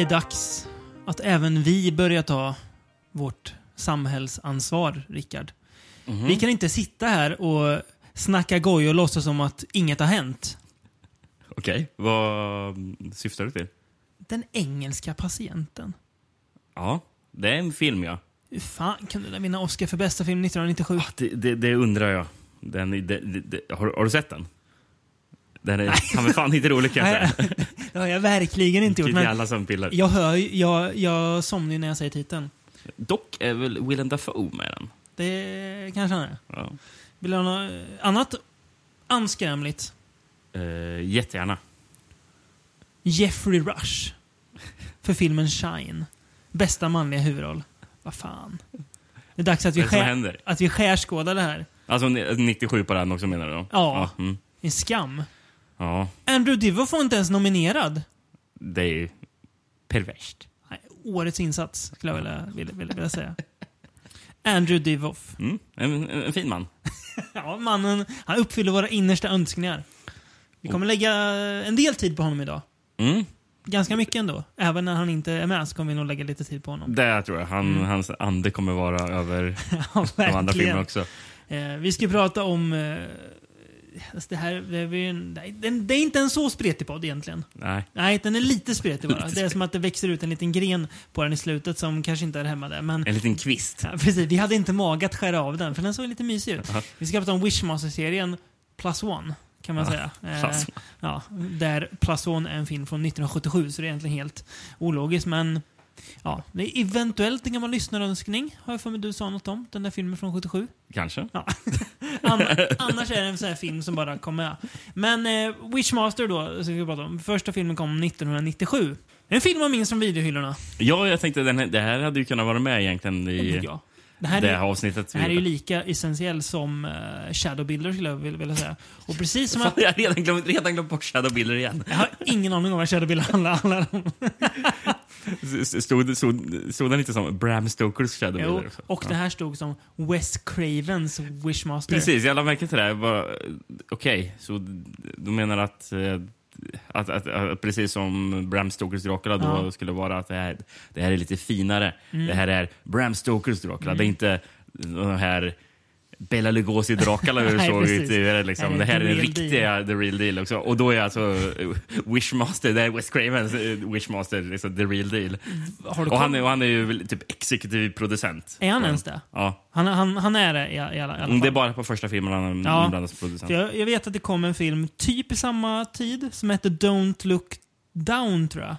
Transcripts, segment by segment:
Det är dags att även vi börjar ta vårt samhällsansvar, Rickard. Vi kan inte sitta här och snacka goj och låtsas som att inget har hänt. Okej, vad syftar du till? Den engelska patienten. Ja, det är en film ja. Hur fan kunde den vinna Oscar för bästa film 1997? Det, det, det undrar jag. Den, det, har, har du sett den? Den är kan väl fan inte rolig kan jag säga. det har jag verkligen inte gjort. Alla som pillar. jag hör jag, jag somnar ju när jag säger titeln. Dock är väl Willem Dafoe med den? Det kanske han är. Ja. Vill du ha något annat anskrämligt? Eh, jättegärna. Jeffrey Rush. För filmen Shine. Bästa manliga huvudroll. Vad fan. Det är dags att vi, det skär, att vi skärskådar det här. Alltså 97 på den också menar du? då? Ja. Ja, mm. En skam. Ja. Andrew Divoff var inte ens nominerad. Det är ju perverst. Nej, årets insats, skulle jag vilja, vilja, vilja, vilja säga. Andrew Divoff. Mm. En, en, fin man. Ja, mannen, han uppfyller våra innersta önskningar. Vi kommer lägga en del tid på honom idag. Mm. Ganska mycket ändå. Även när han inte är med så kommer vi nog lägga lite tid på honom. Det tror jag. Han, Hans ande kommer vara över Ja, de andra filmerna också. Eh, vi ska prata om... Eh, alltså det här det är, en, det är inte en så spretig podd egentligen. Nej. Nej, den är lite spretig bara. Lite det är som att det växer ut en liten gren på den i slutet som kanske inte är hemma där. Men En liten kvist. ja, precis, vi hade inte mag att skära av den, för den såg lite mysig ut. Aha. Vi ska prata om Wishmaster-serien Plus One, kan man Ja, säga. Eh, ja, där Plus One är en film från 1977, så det är egentligen helt ologiskt. Men ja, det är eventuellt en gammal lyssnarönskning, har jag för mig du sa något om. Den där filmen från 77. Kanske. Ja. Ann annars är det en sån här film som bara kommer med. Men eh, Wishmaster då, ska vi prata om. Första filmen kom 1997. En film man minns från videohyllorna. Ja, jag tänkte den här, det här hade ju kunnat vara med egentligen i Ja. Det här, det är, avsnittet. det här är ju lika essentiell som uh, Shadowbuilder skulle jag vilja, säga. Och precis som Fan, att... jag har redan glömt, redan glömt bort Shadowbilder igen. Jag har ingen aning om vad Shadowbuilder handlar, om. Stod, stod, stod den inte som Bram Stokers Shadowbilder? Jo, och det här stod som Wes Cravens Wishmaster. Precis, jag lade märke till det. Bara, Okej, så du menar att, eh, att, att, att precis som Bram Stokers Dracula då Ja. skulle vara att det här, det här är lite finare. Det här är Bram Stokers Dracula. Det är inte den här Bela Lugosi Dracula du Nej, såg ut liksom. Det här är den riktiga the real deal också. Och då är alltså eh, Wishmaster, det är Wes Cravens eh, Wishmaster, liksom the real deal. Och han är, och han är ju typ exekutiv producent. Är han ens det? Ja. Han, han, han är det i, i, alla, i alla fall. Mm, Det är bara på första filmen han Ja. inblandas som producent. Jag, jag vet att det kom en film typ i samma tid som hette Don't Look Down, tror jag.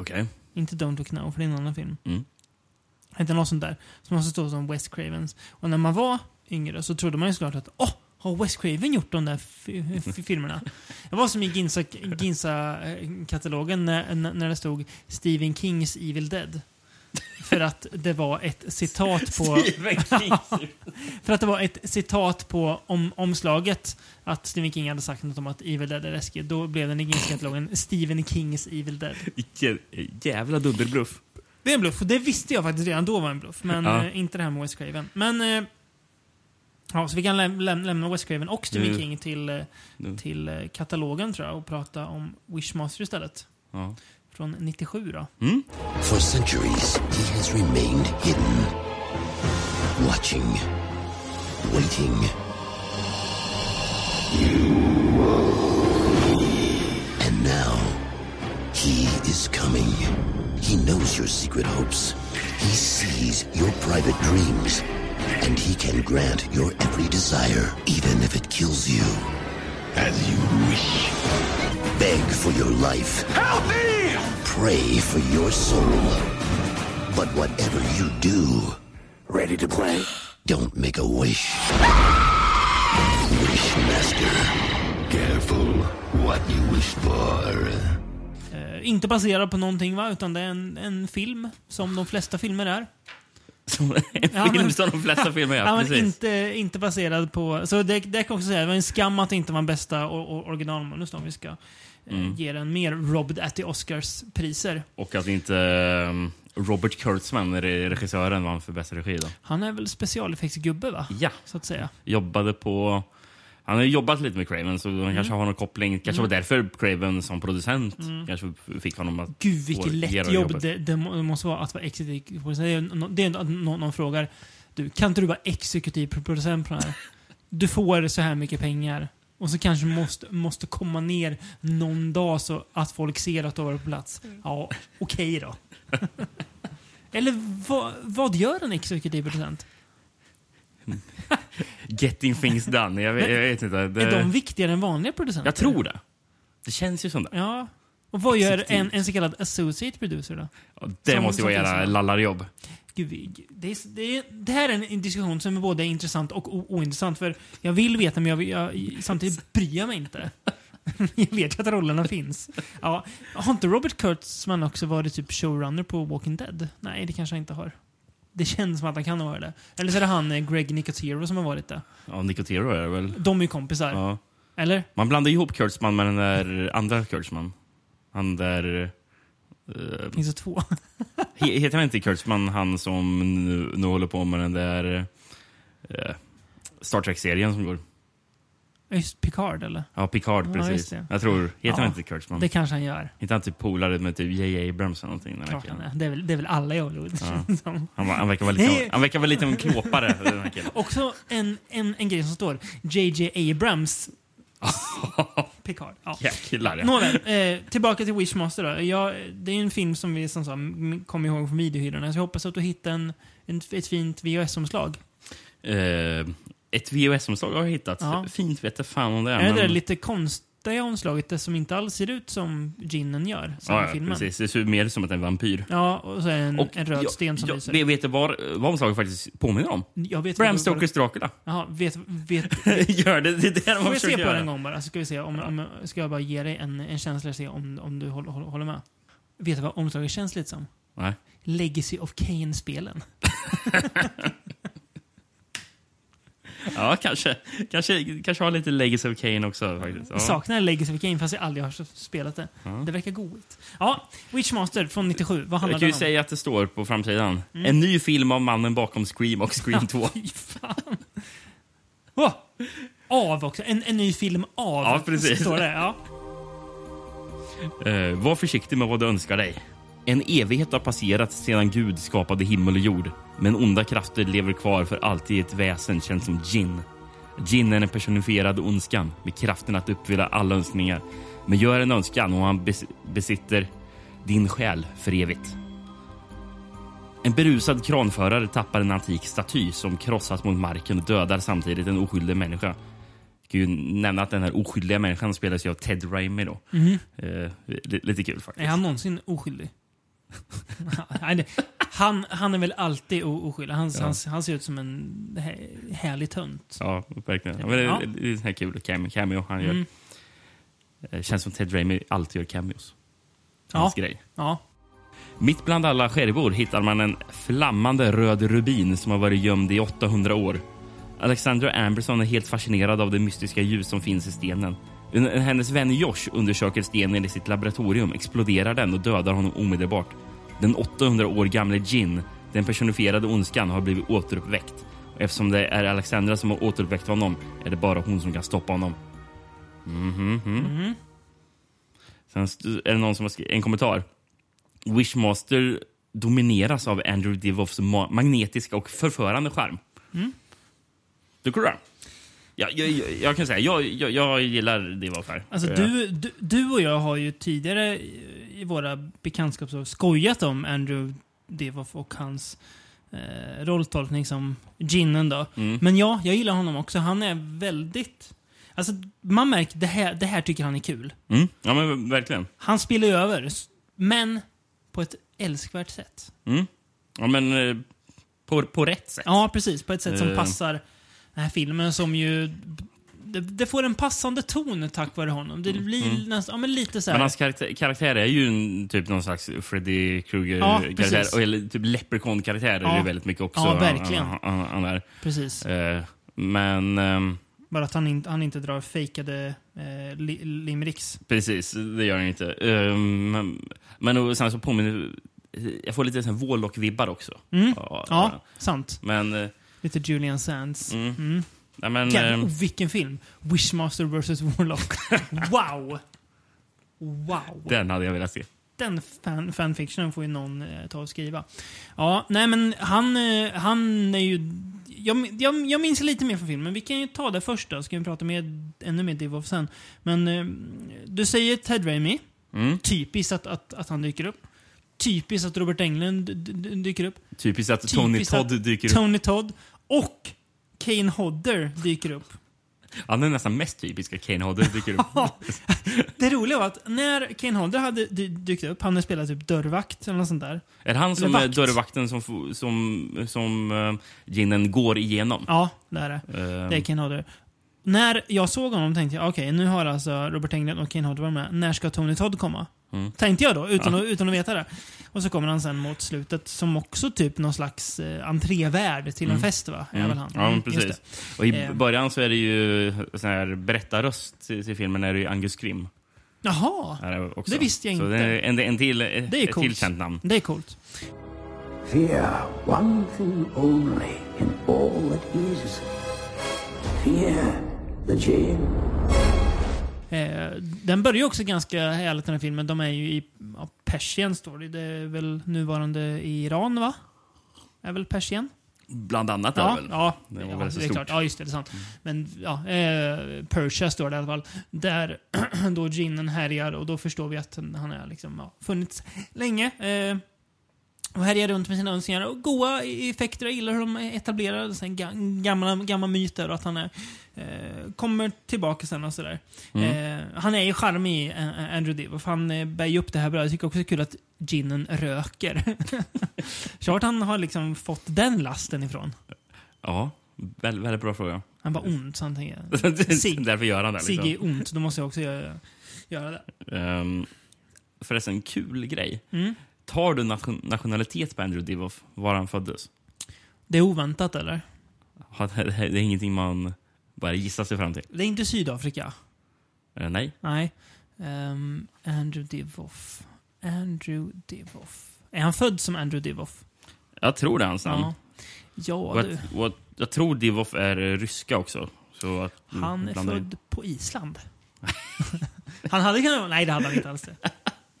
Okej. Inte Don't Look Now, för det är en annan film. Mm. Hette något sånt där. Som också stod som Wes Cravens. Och när man var yngre så trodde man ju såklart att åh, har Wes Craven gjort de där fi- fi- filmerna? Det var som i Ginsa- Ginsa-katalogen när, när när det stod Stephen Kings Evil Dead. För att det var ett citat på... För att det var ett citat på om, omslaget att Stephen King hade sagt något om att Evil Dead är läskigt. Då blev den i Ginsa-katalogen Stephen Kings Evil Dead. Vilken jävla dubbelbluff. Det är en bluff, och det visste jag faktiskt redan då var en bluff. Men Ja. eh, inte det här med Wes Craven. Men... Ja, så vi kan läm läm lämna Wes Craven och Stephen Nu- King till, eh, till eh, katalogen tror jag och prata om Wishmaster istället. Ja. Från 97 då. Mm? For centuries, he has remained hidden, watching, waiting. And now, he is coming. He knows your secret hopes. He sees your private dreams. And he can grant your every desire, even if it kills you. As you wish. Beg for your life. Help me! Pray for your soul. But whatever you do, ready to play? Don't make a wish. Wishmaster. Careful what you wish for. Eh, inte baserad på någonting va, utan det är en, en film som de flesta filmer är. Som en Ja, film men- som de flesta filmer Ja, gör. men precis. inte, inte baserad på... Så det, det kan jag också säga, det var en skam att det inte var bästa originalmanus om vi ska eh, ge den mer Robbed at the Oscars-priser. Och att inte um, Robert Kurtzman, re- regissören, vann för bästa regi. Då. Han är väl specialeffektsgubbe va? Ja. Så att säga. Jobbade på... Han har jobbat lite med Craven, så han kanske har någon koppling. kanske Mm. var därför Craven som producent kanske fick honom att... Gud, vilket lätt jobb det, det må- måste vara att vara exekutiv producent. Det är, att någon, någon frågar du, kan inte du vara exekutiv producent på det här? Du får så här mycket pengar. Och så kanske måste, måste komma ner någon dag så att folk ser att du har varit på plats. Ja, okej då. Eller vad, vad gör en exekutiv producent? Getting things done. Jag vet, jag vet inte. Det, Är de viktigare än vanliga producenter? jag tror det. Det känns ju som det. Ja. Och vad gör en, en så kallad associate producer då? Ja, Det Som- måste ju vara finns. lallarjobb. Gud, det, är, det, är, det här är en diskussion som är både intressant och ointressant. För jag vill veta, men jag, jag, samtidigt bryr jag mig inte. jag vet ju att rollerna finns. Ja, har inte Robert Kurtzman också varit typ showrunner på Walking Dead? Nej, det kanske han inte har. Det känns som att han kan ha varit det. Eller så är det han eh, Greg Nicotero som har varit det. Ja, Nicotero är det väl. De är ju kompisar. Ja. Eller? Man blandar ihop Kurtzman med den där andra Kurtzman. Han där... Uh, Finns det två? heter han inte Kurtzman, han som nu, nu håller på med den där eh, Star Trek-serien som går? Just Picard, eller? Ja, Picard, Ja, precis. Jag tror... Heter Ja, han inte Kurtzman? Det kanske han gör. Inte han typ polare med typ J.J. Abrams eller någonting? Klart han är. Det är väl, det är väl alla i Hollywood. Ja. som- Han, han verkar vara lite, han verkar vara lite av en klåpare, den här killen. Också en, en, en grej som står. JJ Abrams. Picard. Ja. Jäklar, ja. Nåväl, eh, tillbaka till Wishmaster då. Jag, det är en film som vi som sa, kom ihåg från videohyllorna. Så jag hoppas att du hittar en, en, ett fint VHS-omslag. Eh, ett VHS-omslag har jag hittat. Ja. Fint vet jag fan om det är. Är det men- där lite konstiga omslaget, det som inte alls ser ut som ginen gör? Som Ja, ja, filmen. precis. Det ser mer ut som att det är en vampyr. Ja, och så är det en, en röd jag- sten som jag, lyser. Vet, du vad, vad omslaget faktiskt påminner om? Jag vet Bram Stokers Dracula. Jaha, vet, vet, Gör det, det är det de har Får jag se på göra. den en gång bara? Så ska vi se om, om, ska jag bara ge dig en, en känsla och se om, om du håller, håller håller med. Vet du vad omslaget känns lite som? Nej. Legacy of Kane-spelen. Ja, kanske. Kanske, kanske har lite Legacy of Kane också. Faktiskt. Ja. Saknar Legacy of Kane fast jag aldrig har spelat det. Det verkar goigt. Ja, Witchmaster från 97. Vad handlar Jag kan ju om? säga att det står på framsidan. En ny film av mannen bakom Scream och Scream 2. Fy fan. Åh! Av också. En, en ny film av. Ja, precis. Står det. Ja. Eh, var försiktig med vad du önskar dig. En evighet har passerat sedan Gud skapade himmel och jord. Men onda krafter lever kvar för alltid i ett väsen känt som Jinn. Jinn är den personifierade ondskan med kraften att uppfylla alla önskningar. Men gör en önskan och han bes besitter din själ för evigt. En berusad kranförare tappar en antik staty som krossas mot marken och dödar samtidigt en oskyldig människa. Jag kan ju nämna att den här oskyldiga människan spelas av Ted Raimi. Då. Eh, li- lite kul faktiskt. Är han någonsin oskyldig? Det- han, han är väl alltid oskyldig. Han, han, han ser ut som en hä- härlig tönt. Ja, verkligen. Ja, men det, Ja. det, det är en här kul cameo, han gör. Mm. Eh, Känns som Ted Raimi alltid gör cameos. Ja. Hans grej. Ja. Mitt bland alla skärvor hittar man en flammande röd rubin som har varit gömd i 800 år. Alexandra Amberson är helt fascinerad av det mystiska ljus som finns i stenen. Hennes vän Josh undersöker stenen i sitt laboratorium exploderar den och dödar honom omedelbart. Den 800 år gamle Jin, den personifierade ondskan, har blivit återuppväckt. Eftersom det är Alexandra som har återuppväckt honom är det bara hon som kan stoppa honom. Mhm, mhm. Sen st- är det någon som har skrivit en kommentar. Wishmaster domineras av Andrew Divoffs ma- magnetiska och förförande charm. Tycker du det? Ja, jag, jag, jag kan säga, jag, jag, jag gillar Divoff här. Alltså, du, du, du och jag har ju tidigare i våra bekantskapsår skojat om Andrew Divoff och hans eh, rolltolkning som Ginnen då. Mm. Men ja, jag gillar honom också. Han är väldigt... Alltså, man märker det här, det här tycker han är kul. Mm, ja, men verkligen. Han spelar ju över, men på ett älskvärt sätt. Mm. Ja, men eh, på, på rätt sätt. Ja, precis. På ett sätt som Eh. passar den här filmen som ju... Det, det får en passande ton tack vare honom. Det blir nästan, ja men lite så här. Mm. Men hans karaktär, karaktär är ju en, typ någon slags Freddy Ja, Krueger-karaktär. och eller typ Leprechaun-karaktär är Ja. det väldigt mycket också. Ja, verkligen. Han, han, han är. Precis. Eh, men ehm, Bara att han, in, han inte drar fejkade eh, li, limericks. precis, det gör han inte. Ehm, men men och sen så påminner... Jag får lite Warlock-vibbar också. Mm. Ja, Ja, sant. Men... Lite Julian Sands. Mm. Mm. Nej, men, Jävlar, eh, oh, vilken film! Wishmaster vs Warlock. wow! Wow! den hade jag velat se. Den fan, fanfictionen får ju någon eh, ta och skriva. Ja, nej men han, eh, han är ju... Jag, jag, jag minns lite mer från filmen. Vi kan ju ta det först då, ska vi prata med, ännu mer Divoff sen. Men eh, du säger Ted Raimi. Mm. Typiskt att, att, att han dyker upp. Typiskt att Robert Englund dyker upp. Typiskt att Tony Typiskt Todd dyker upp. Tony Todd och Kane Hodder dyker upp. Han är nästan mest typiska Kane Hodder dyker upp. Det roliga var att när Kane Hodder hade dy- dykt upp, han hade spelat typ dörrvakt eller något sånt där. Är det han som är vakt. dörrvakten som, som, som uh, ginen går igenom? Ja, det är det. Ehm, Det är Kane Hodder. När jag såg honom tänkte jag, okej, nu har alltså Robert Englund och Kane Hodder varit med. När ska Tony Todd komma? Mm. Tänkte jag då, utan, att, utan att veta det. Och så kommer han sen mot slutet som också typ någon slags eh, entrévärd till en fest, va? Väl han? Ja, men Mm, precis. Och i Eh. början så är det ju sån här berättarröst till, till filmen är det ju Angus Scrim. Jaha, det. Det visste jag så inte. Det är en, en till, Det är ett till coolt. känt namn. det är coolt. Fear one thing only in all that is. Fear the Jane. Eh, den börjar ju också ganska härligt den här filmen. De är ju i ja, Persien står det. Det är väl nuvarande i Iran, va? Är väl Persien? Bland annat är det Ja, väl? ja, Det var ja, väl så det är klart. Ja, just det. Det är sant. Men ja, eh, Persia står det i alla fall. Där då ginen härjar och då förstår vi att han han har liksom, ja, funnits länge. Eh, och härjar runt med sina önskningar. Och goa effekter. Jag gillar hur de etablerar sen ga- gamla, gamla myter och att han är, eh, kommer tillbaka sen och sådär. Mm. Eh, han är ju charmig, eh, Andrew Divoff. Han eh, bär ju upp det här bra. Jag tycker också det är kul att ginen röker. Klart han har liksom fått den lasten ifrån. Ja, väldigt, väldigt bra fråga. Han var ont, så han tänker Sig. Därför gör han det. Liksom. är ont, då måste jag också göra, göra det. Um, förresten, kul grej. Mm. Tar du nation nationalitet på Andrew Divoff, var han föddes? Det är oväntat, eller? Det är ingenting man bara gissar sig fram till. Det är inte Sydafrika. Eh, nej. Nej. Ehm, Andrew Divoff. Andrew Divoff. Är han född som Andrew Divoff? Jag tror det är hans namn. Ja. Ja, och, du. och att, jag tror Divoff är ryska också. Så att, Han är blandar in- född på Island. han hade kunnat. Nej, det hade han inte alls. Det.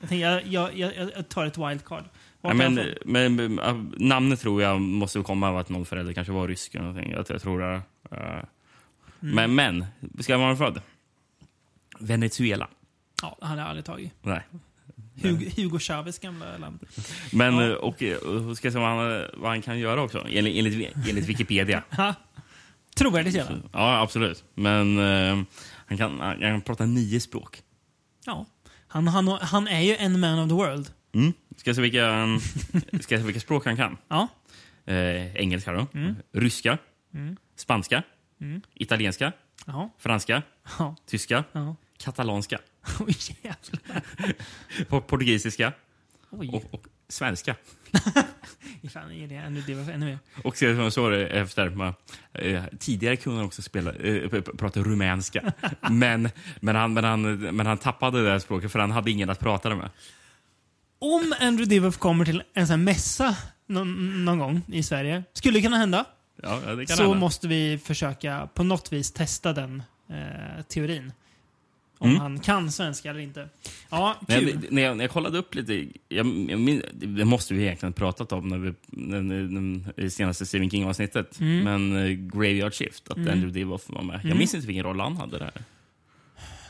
Jag, tänker, jag, jag, jag, tar ett wildcard. Ja, men, han men, men, namnet tror jag måste komma av att någon förälder kanske var rysk. Eller någonting. Jag, jag tror det. äh. Mm. Men, men, ska han vara född? Venezuela. Ja, hade jag aldrig tagit. Nej. Hugo, Hugo Chavez gamla land. Men, Ja. eh, och, och ska jag se vad han, vad han kan göra också, enligt, enligt, enligt Wikipedia. Trovärdigt jävla. Ja, absolut. Men eh, han, kan, han kan prata nio språk. Ja. Han, han, han är ju en man of the world. Mm. Ska jag se vilka, um, ska jag se vilka språk han kan? Ja. Eh, engelska då. Mm. Ryska. Spanska. Italienska. Ja. Franska. Ja. Tyska. ja. Katalanska. Po- Portugisiska. Oj. Och, och svenska. Fan, är det ännu, det var ännu mer. Och så, så var det efter. Man, eh, tidigare kunde han också spela, eh, prata rumänska. men, men, han, men, han, men han tappade det här språket för han hade ingen att prata med. Om Andrew Divoff kommer till en sån mässa någon, någon gång i Sverige, skulle det kunna hända, Ja, ja, det kan så hända. måste vi försöka på något vis testa den eh, teorin. Om Mm. han kan svenska eller inte. Ja, kul. men när, jag, när jag kollade upp lite, jag, jag det måste vi egentligen pratat om när vi, när, när, i senaste Stephen King-avsnittet. Mm. Men uh, Graveyard Shift, att Andrew Divoff var med. Mm. Jag minns inte vilken roll han hade där.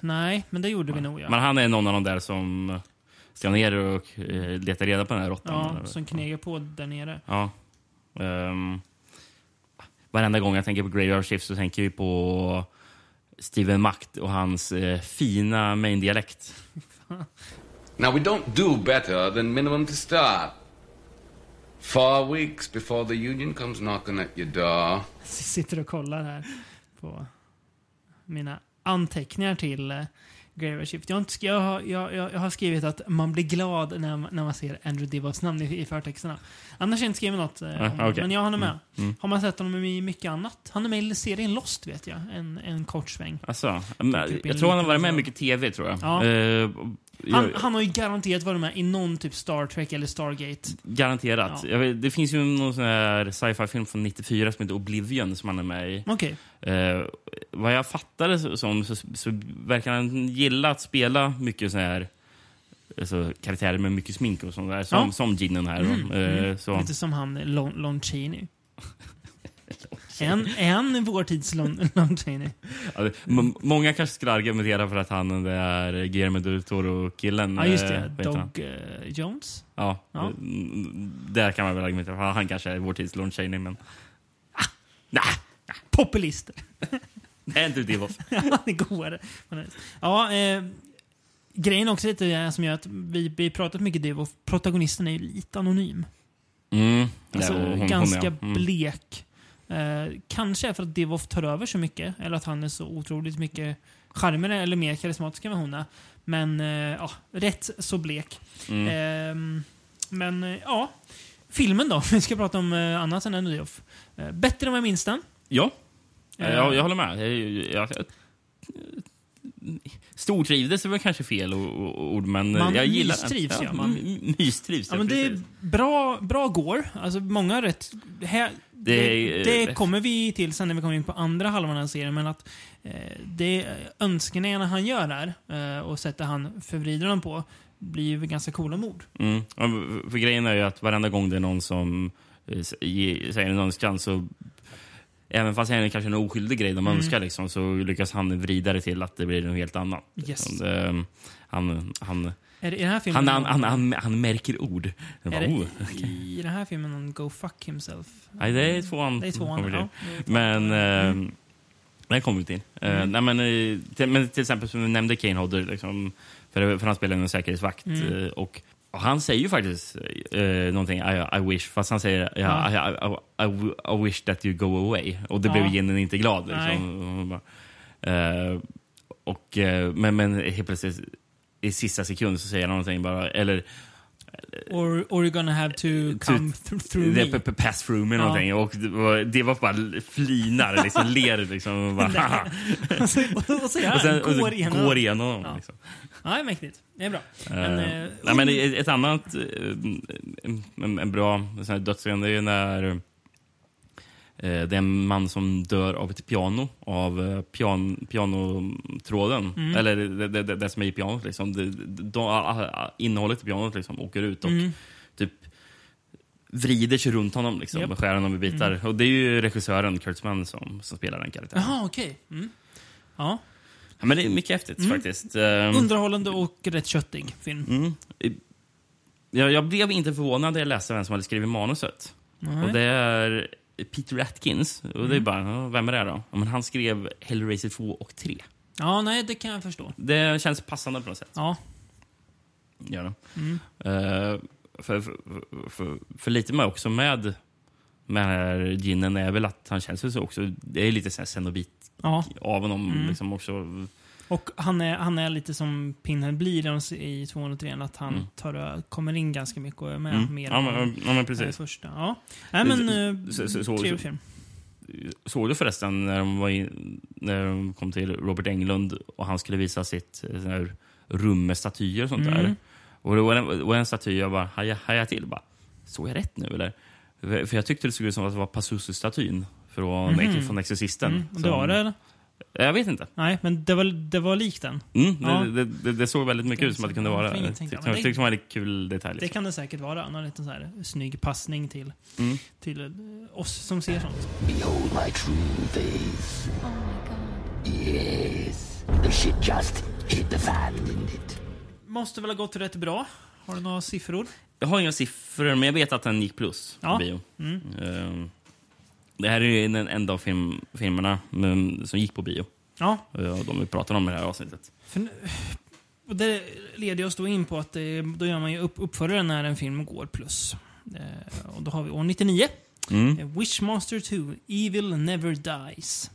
Nej, men det gjorde vi nog ja. Men han är någon av de där som ska ner och uh, leta reda på den här råttan. ja som knegar på där nere. Ja. Um, varenda gång jag tänker på Graveyard Shift så tänker vi på Steven Macht och hans eh, fina main-dialekt. Now, we don't do better than minimum to start. Four weeks before the union comes knocking at your door. Sitter och kollar här på mina anteckningar till eh, Graveyard Shift. Jag, har inte, jag, har, jag, jag, har skrivit att man blir glad när, man- när man ser Andrew Divoffs namn i, i förtexterna. Annars har jag inte skrivit något eh, Ah, okej. Men jag har med. Mm. Har man sett honom i mycket annat? Han är med i serien Lost vet jag. En, en kort sväng. Alltså, Typ jag tror han har varit med mycket tv, tror jag. Ja. Eh, Han, han har ju garanterat varit med i någon typ Star Trek eller Stargate. garanterat. Ja. Vet, det finns ju någon sån här sci-fi-film från 94 som heter Oblivion som han är med i. Okej. Eh, vad jag fattade som så, så verkar han gilla att spela mycket så här alltså, karaktärer med mycket smink och sånt där. Som, Ja. som Ginnen här. då. Eh, så. Lite som han Lon, Lon Är han vår tids Lon, Lon Chaney? Ja, det- många kanske skulle argumentera för att han är Guillermo del Toro-killen. Ja, just eh, det. han? Dog eh, Jones? Ja, Ja. där kan man väl argumentera för. Han kanske är vår tids Lon Chaney, men... Ah, nah, Populister. det är inte Divoff. Han är godare. Ja, eh, grejen också lite som gör att vi, vi pratat mycket Div och protagonisten är ju lite anonym. Mm. Alltså Ja, hon- hon, ganska ja. Mm. blek. Eh, kanske för att Divoff tar över så mycket, eller att han är så otroligt mycket charmigare eller mer karismatisk än vad hon är. Men eh, ja, rätt så blek. Mm. Ehm, men eh, ja, filmen då. Vi ska prata om eh, annat än Divoff. Eh, bättre än vad jag minns den. Ja, Eh, jag, jag håller med. Jag, jag, stortrivdes är väl kanske fel ord, men Man jag gillar den. mystrivs, ja, man- Mystrivs, Ja, men det är bra, bra går. Alltså många rätt. Här, det, Det det, är- kommer vi till sen när vi kommer in på andra halvan av serien. Men att eh, det önskningarna han gör här eh, och sättet han förvrider dem på blir ju ganska coola mord. Mm. För- grejen är ju att varenda gång det är någon som eh, säger en önskan så Även fast det är kanske en oskyldig grej de Mm. önskar liksom, så lyckas han vrida det till att det blir något helt annat. Yes. Liksom. Det, han, han, Är det i den här filmen han, han, han, han, han märker ord. Är bara, det oh. i, i den här filmen någon Go Fuck Himself? Nej, det är tvåan. Det är tvåan, ja. Men... Eh, det kommer vi till. Eh, Mm. nej, men, eh, till, men till exempel som vi nämnde Kane Hodder, liksom, för, för han spelar en säkerhetsvakt. Mm. eh, och han säger ju faktiskt eh, någonting, I, I wish, fast han säger ja, I, I, I, wish that you go away. Och det Ja. blev Jenny inte glad. Liksom. Eh, och, eh, men, men helt plötsligt i sista sekund så säger han någonting bara, eller Or, or you're gonna have to come th- through me. pass through me Ja. någonting. Och det var, bara flinar, liksom, ler liksom. Och, bara, och så, och så och sen han, och så går igenom. går igenom. Ja. Liksom. Ja, det är mäktigt. Det är bra. Men, Eh, eh, nej, men ett ett annat eh, en, en bra det är ju när eh, det är en man som dör av ett piano, av eh, pian, pianotråden. Mm. Eller det, det, det, som är i pianot. Liksom. Det, det, innehållet i pianot liksom, åker ut och Mm. typ vrider sig runt honom liksom. Mm. och skär honom i bitar. Och det är ju regissören Kurtzman som, som spelar den karaktären. Jaha, okej. Mm. Ja. Ja, men det är mycket häftigt Mm. faktiskt. Eh, Underhållande och rätt köttig film. Mm. Jag, jag blev inte förvånad när jag läste vem som hade skrivit manuset. Och det är Peter Atkins. Och Mm. det är bara, ja, vem är det då? Men han skrev Hellraiser 2 och 3. Ja, nej, det kan jag förstå. Det känns passande på något sätt. Ja. Gör det. Mm. Eh, för, för, för, för lite med också med med den här ginen är väl att han känns så också. Det är lite så här cenobit ja. av honom Mm. liksom också. Och han är, han är lite som Pinhead blir i de- i 203, att han Mm. tar, kommer in ganska mycket och är med Mm. mer Ja, men, ja, men precis. första. Ja. Nej, men eh, Så- så- så- trevlig så- film. Såg du förresten när de, var in, när de kom till Robert Englund och han skulle visa sitt eh, rum med statyer och sånt Mm. där. Och det var en, var en staty jag bara hajade haja till. Bara, Såg jag rätt nu eller? För jag tyckte det såg ut som att det var Pazuzu-statyn från, Mhm. från Exorcisten. Mm. Det var det? Jag vet inte. Nej, men det var, det var likt den. Mm, Ja. det, det, det, det såg väldigt mycket ut som att det kunde vara. Jag tyckte det det- var en väldigt kul detalj. Det Liksom. kan det säkert vara. Någon liten så här snygg passning till, Mm. till eh, oss som ser sånt. Behold my true face. Oh my god. Yes. The shit just hit the fan, didn't it? Måste väl ha gått rätt bra. Har du några siffror? Jag har inga siffror, men jag vet att den gick plus Ja. på bio. Mm. Ehm, det här är ju den enda av film, filmerna men, som gick på bio. Ja, de vi pratar om i det här avsnittet. För, nu- och det leder oss då in på att det, då gör man ju upp, uppförare när en film går plus. Eh, och då har vi år 99. Mm. Eh, Wishmaster 2, Evil Never Dies.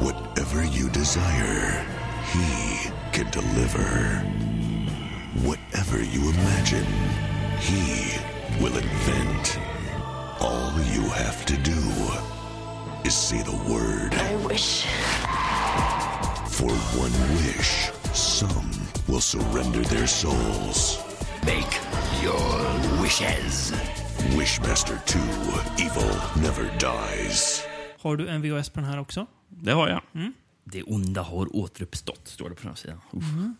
Whatever you desire, He can deliver. Whatever you imagine, He will invent. All you have to do is say the word. I wish. For one wish, some will surrender their souls. Make your wishes. Wishmaster 2 Evil Never Dies. Har du en VHS på den här också? Det har jag. Mm. Det onda har återuppstått, står det på den här sidan. Uff. Mm.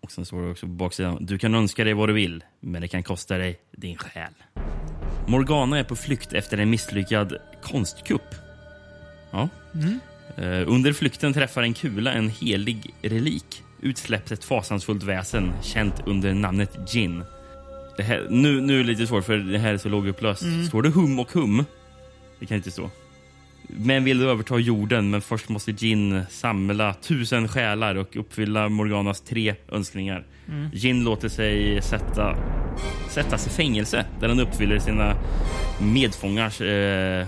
Och sen står det också på baksidan. Du kan önska dig vad du vill, men det kan kosta dig din själ. Morgana är på flykt efter en misslyckad konstkupp. Ja. Eh, under flykten träffar en kula en helig relik. Utsläpps ett fasansfullt väsen känt under namnet. Det här, nu, nu är det lite svårt för det här är så lågupplöst. Står det hum och hum? Det kan inte stå. Men vill du överta jorden, men först måste Jin samla tusen själar och uppfylla Morganas tre önskningar. Jin låter sig sätta, sättas i fängelse där han uppfyller sina medfångars eh,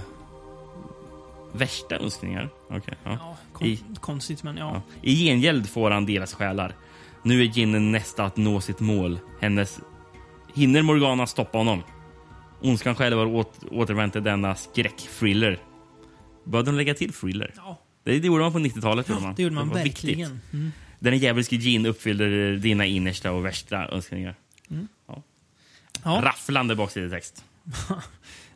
värsta önskningar. Okej, ja. Ja, kon- I- konstigt men ja. Ja. I gengäld får han deras själar. Nu är Jin nästa att nå sitt mål. Hennes... Hinner Morgana stoppa honom? Ondskan själv har åt, återvänt till denna skräckthriller. Började de lägga till thriller? Ja, Det, det gjorde man på 90-talet. gjorde man. det gjorde man viktigt. verkligen. Mm. Den djävulske Jin uppfyller dina innersta och värsta önskningar. Ja. Rafflande baksidetext.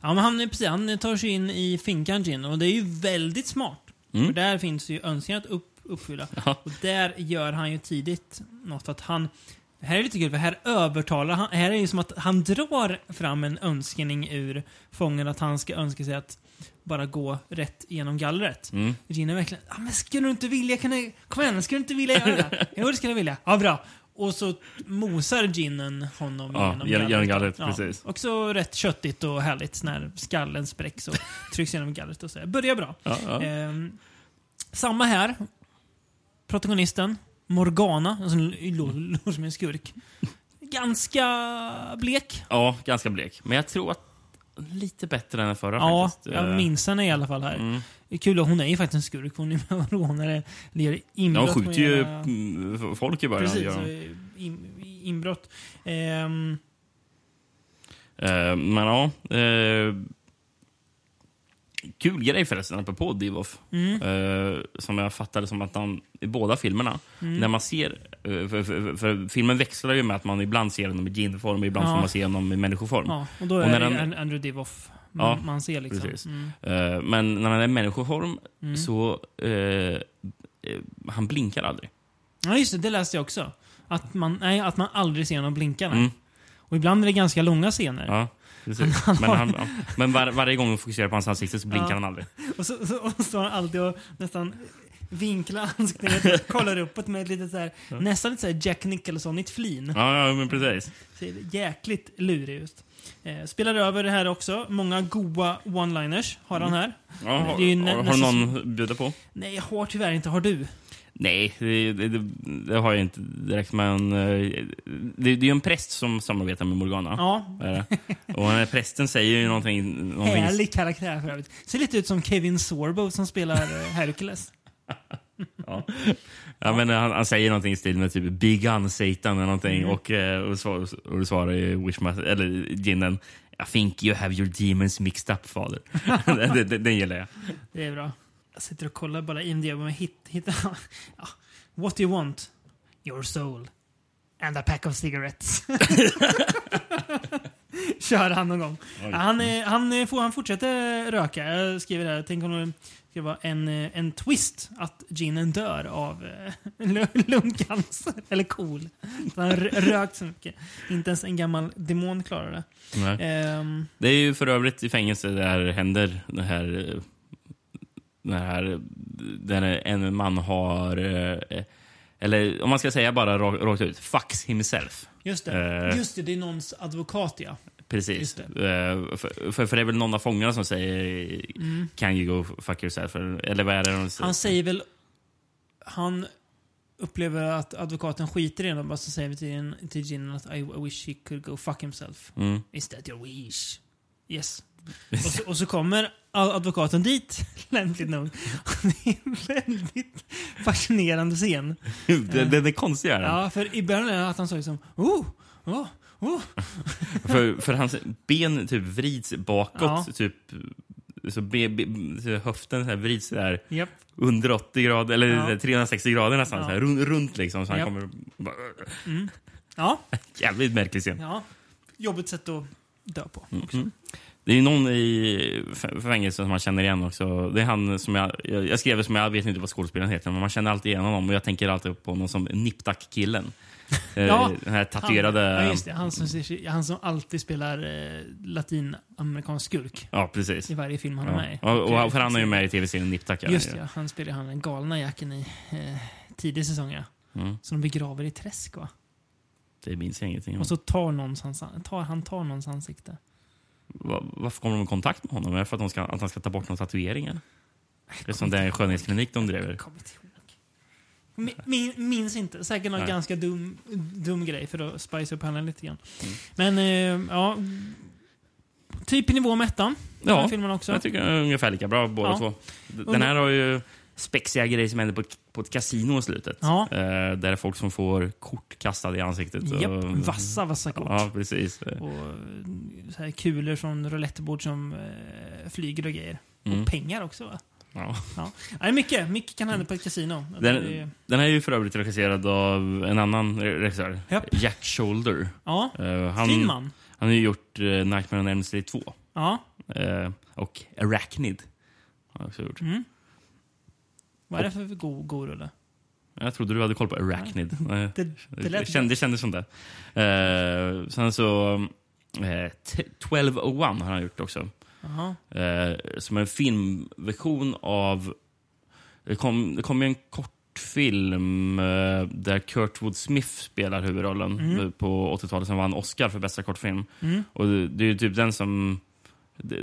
ja, men han, precis, han tar sig in i finkan Gin och det är ju väldigt smart. För där finns ju önskningar att upp, uppfylla. Mm. Ja. Och där gör han ju tidigt något att han... Det här är lite kul, för här övertalar han... Här är det ju som att han drar fram en önskning ur fången att han ska önska sig att bara gå rätt genom gallret. Mm. Gin är verkligen ah, men skulle du inte vilja, kan du, kom igen, skulle du inte vilja göra det? Jo, det skulle jag vilja. Ja, bra. Och så mosar ginen honom Ja, genom genom- genom gallret, Ja. precis. Också rätt köttigt och härligt när skallen spräcks och trycks genom gallret och så. Börjar bra. Ja, ja. Ehm, samma här. Protagonisten, Morgana, alltså, låter som en skurk. Ganska blek. ja, ganska blek. Men jag tror att lite bättre än den förra Ja, faktiskt. jag Eh, minns henne i alla fall här. Mm. Det är kul, hon är ju faktiskt en skurk. Hon är med och rånar eller gör Ja, hon skjuter ju era- mm, folk i början. Precis, in, inbrott. Ehm, Eh, men ja. Eh, kul grej förresten, apropå Divoff. Mm. Eh, som jag fattade som att han i båda filmerna, när man ser... eh, för, för, för filmen växlar ju med att man ibland ser honom i ginform och ibland Ja. får man se honom i människoform. ja, och då Och är när det han-. Andrew Divoff man, Ja, man ser liksom. precis. Mm. Eh, men när han är i människoform Mm. så... Eh, han blinkar aldrig. Ja, just det. Det läste jag också. Att man, nej, att man aldrig ser någon blinka. Mm. Och ibland är det ganska långa scener. Ja, precis. Men, han, men var, varje gång man fokuserar på hans ansikte så blinkar Ja. han aldrig. Och så, så, och han alltid och nästan vinklar ansiktet och kollar uppåt med ett litet så här, nästan lite så här Jack Nicholson-igt flin. Ja, ja men precis. Ser jäkligt lurig ut. Eh, spelar över det här också. Många goa one-liners har han här. Ja, har, har, någon att bjuda på? Nej, jag har tyvärr inte. Har du? Nej, det, det, det, har jag inte direkt. Men eh, det, det är en präst som samarbetar med Morgana. Ja. Och den här prästen säger ju någonting... någonting Härlig karaktär för övrigt. Ser lite ut som Kevin Sorbo som spelar eh, Hercules. Ja. Ja, men han, han säger någonting i stil med typ Big Gun Satan eller någonting. Mm. Och, eh, och, och då svarar ju Wishmaster, eller Jinnen I think you have your demons mixed up, fader. den, den, den gillar jag. Det är bra. Jag sitter och kollar bara IMDB och hit, hittar... Ja. What do you want? Your soul. And a pack of cigarettes. Kör han någon gång. Han, är- han, får, han fortsätter röka. Jag skriver här, tänk om det ska vara en, eh, en twist att ginen dör av eh, lu- lungcancer. Eller KOL. Han har rö- rökt så mycket. Inte ens en gammal demon klarar det. Ehm, Det är ju för övrigt i fängelse där händer det här... Det här där en man har... eh, Eller om man ska säga bara rakt, ut, fucks himself. just det. Eh. Just det, det är någons advokat ja. Precis. Eh, För, för, för det är väl någon av fångarna som säger Can you go fuck yourself? Eller vad är det de säger? Han säger väl... Han upplever att advokaten skiter i honom, bara så säger till, till Gin att I, I wish he could go fuck himself. Mm. Is that your wish? Yes. och, så, och så kommer advokaten dit, lämpligt nog. Det är en väldigt fascinerande scen. det, det är konstiga är det. Ja, för i början är det att han sa liksom oh, oh, oh. För, för hans ben typ vrids bakåt Ja. typ så, be, be, så höften så här vrids så där Japp. under 80 grader, eller Ja. 360 grader nästan. Ja. Så här, runt, runt liksom. Så han Japp. kommer... Bara, Ja. jävligt märklig scen. ja. Jobbigt sätt att dö på Mm, också. Det är någon i fängelset som man känner igen också. Det är han som jag, jag, skrev som jag vet inte vad skådespelaren heter, men man känner alltid igen honom. Och jag tänker alltid på honom som Niptak-killen. Eh, Ja, Den här tatuerade... Han, ja, just det. Han som, han som alltid spelar eh, latinamerikansk skurk Ja, precis. i varje film han är med i. Ja. Och, och, för han är ju med i tv-serien Niptak. Just ju. det, ja. han spelar han den galna jacken i eh, tidig säsong. Ja. Mm. Som de begraver i träsk va? Det minns jag ingenting om. Och så tar, någons tar han tar någons ansikte. Va- Varför kommer de i kontakt med honom? Är det för att, de ska, att han ska ta bort några tatueringar? Det är som den skönhetsklinik de driver. Kommer inte ihåg. Mi- Min, minns inte. Säkert någon Nej. ganska dum, dum grej för att spice upp henne lite grann. Mm. Men eh, ja. Typ i nivå med ettan. Ja, filmen också. Jag tycker den är ungefär lika bra båda Ja. två. Den här har ju spexiga grejer som händer på på ett kasino i slutet. Ja. Eh, där det är folk som får kort kastade i ansiktet. och- Japp, vassa, vassa kort. Ja, precis. Och eh, så här kulor från roulettebord som eh, flyger och grejer. Mm. Och pengar också va? Ja. Ja. Nej, mycket, mycket kan hända på ett kasino. Det är- Den, den här är ju för övrigt regisserad av en annan regissör. Japp. Jack Shoulder. Ja, Eh, han, fin man. han har ju gjort uh, Nightmare on Elm Street 2. Ja. Eh, och Arachnid. Har han också gjort. Mm. Vad är det för go, go rulle? Jag trodde du hade koll på Arachnid. Nej. Det, det lät det, kändes, det kändes som det. Eh, sen så... Eh, t- 1201 har han gjort också. Eh, som en filmversion av... Det kom, det kom ju en kortfilm eh, där Kurtwood Smith spelar huvudrollen Mm. på 80-talet som vann Oscar för bästa kortfilm. Och det, det är ju typ den som... Det,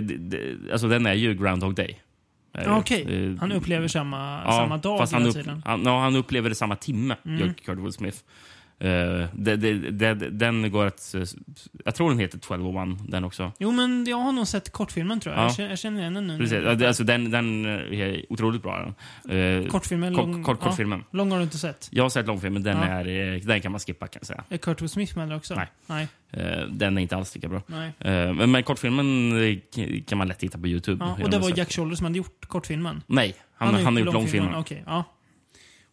det, det, alltså den är ju Groundhog Day. Eh, Ja, Okej, eh, han upplever samma, samma dag fast han, hela upp, tiden. Mm. han, ja, han upplever det samma timme, gör Kurtwood Smith. Eh, det, det, det, den går att... eh, Jag tror den heter 1201, den också. Jo, men jag har nog sett kortfilmen tror jag. Ja. Jag, känner, jag känner igen den nu. Precis. Alltså, den, den är otroligt bra. Uh, Kortfilmen? Kort, lång, kort, kortfilmen. Ja, lång har du inte sett? Jag har sett långfilmen, den, Ja. är, eh, den kan man skippa kan jag säga. Är Kurt Smith med också? Nej. Nej. Eh, den är inte alls lika bra. Nej. Eh, men, men kortfilmen eh, kan man lätt hitta på Youtube. Ja, och det var sett. Jack Shoulder som hade gjort kortfilmen? Nej, han, han, har gjort långfilmen. Okej, ja.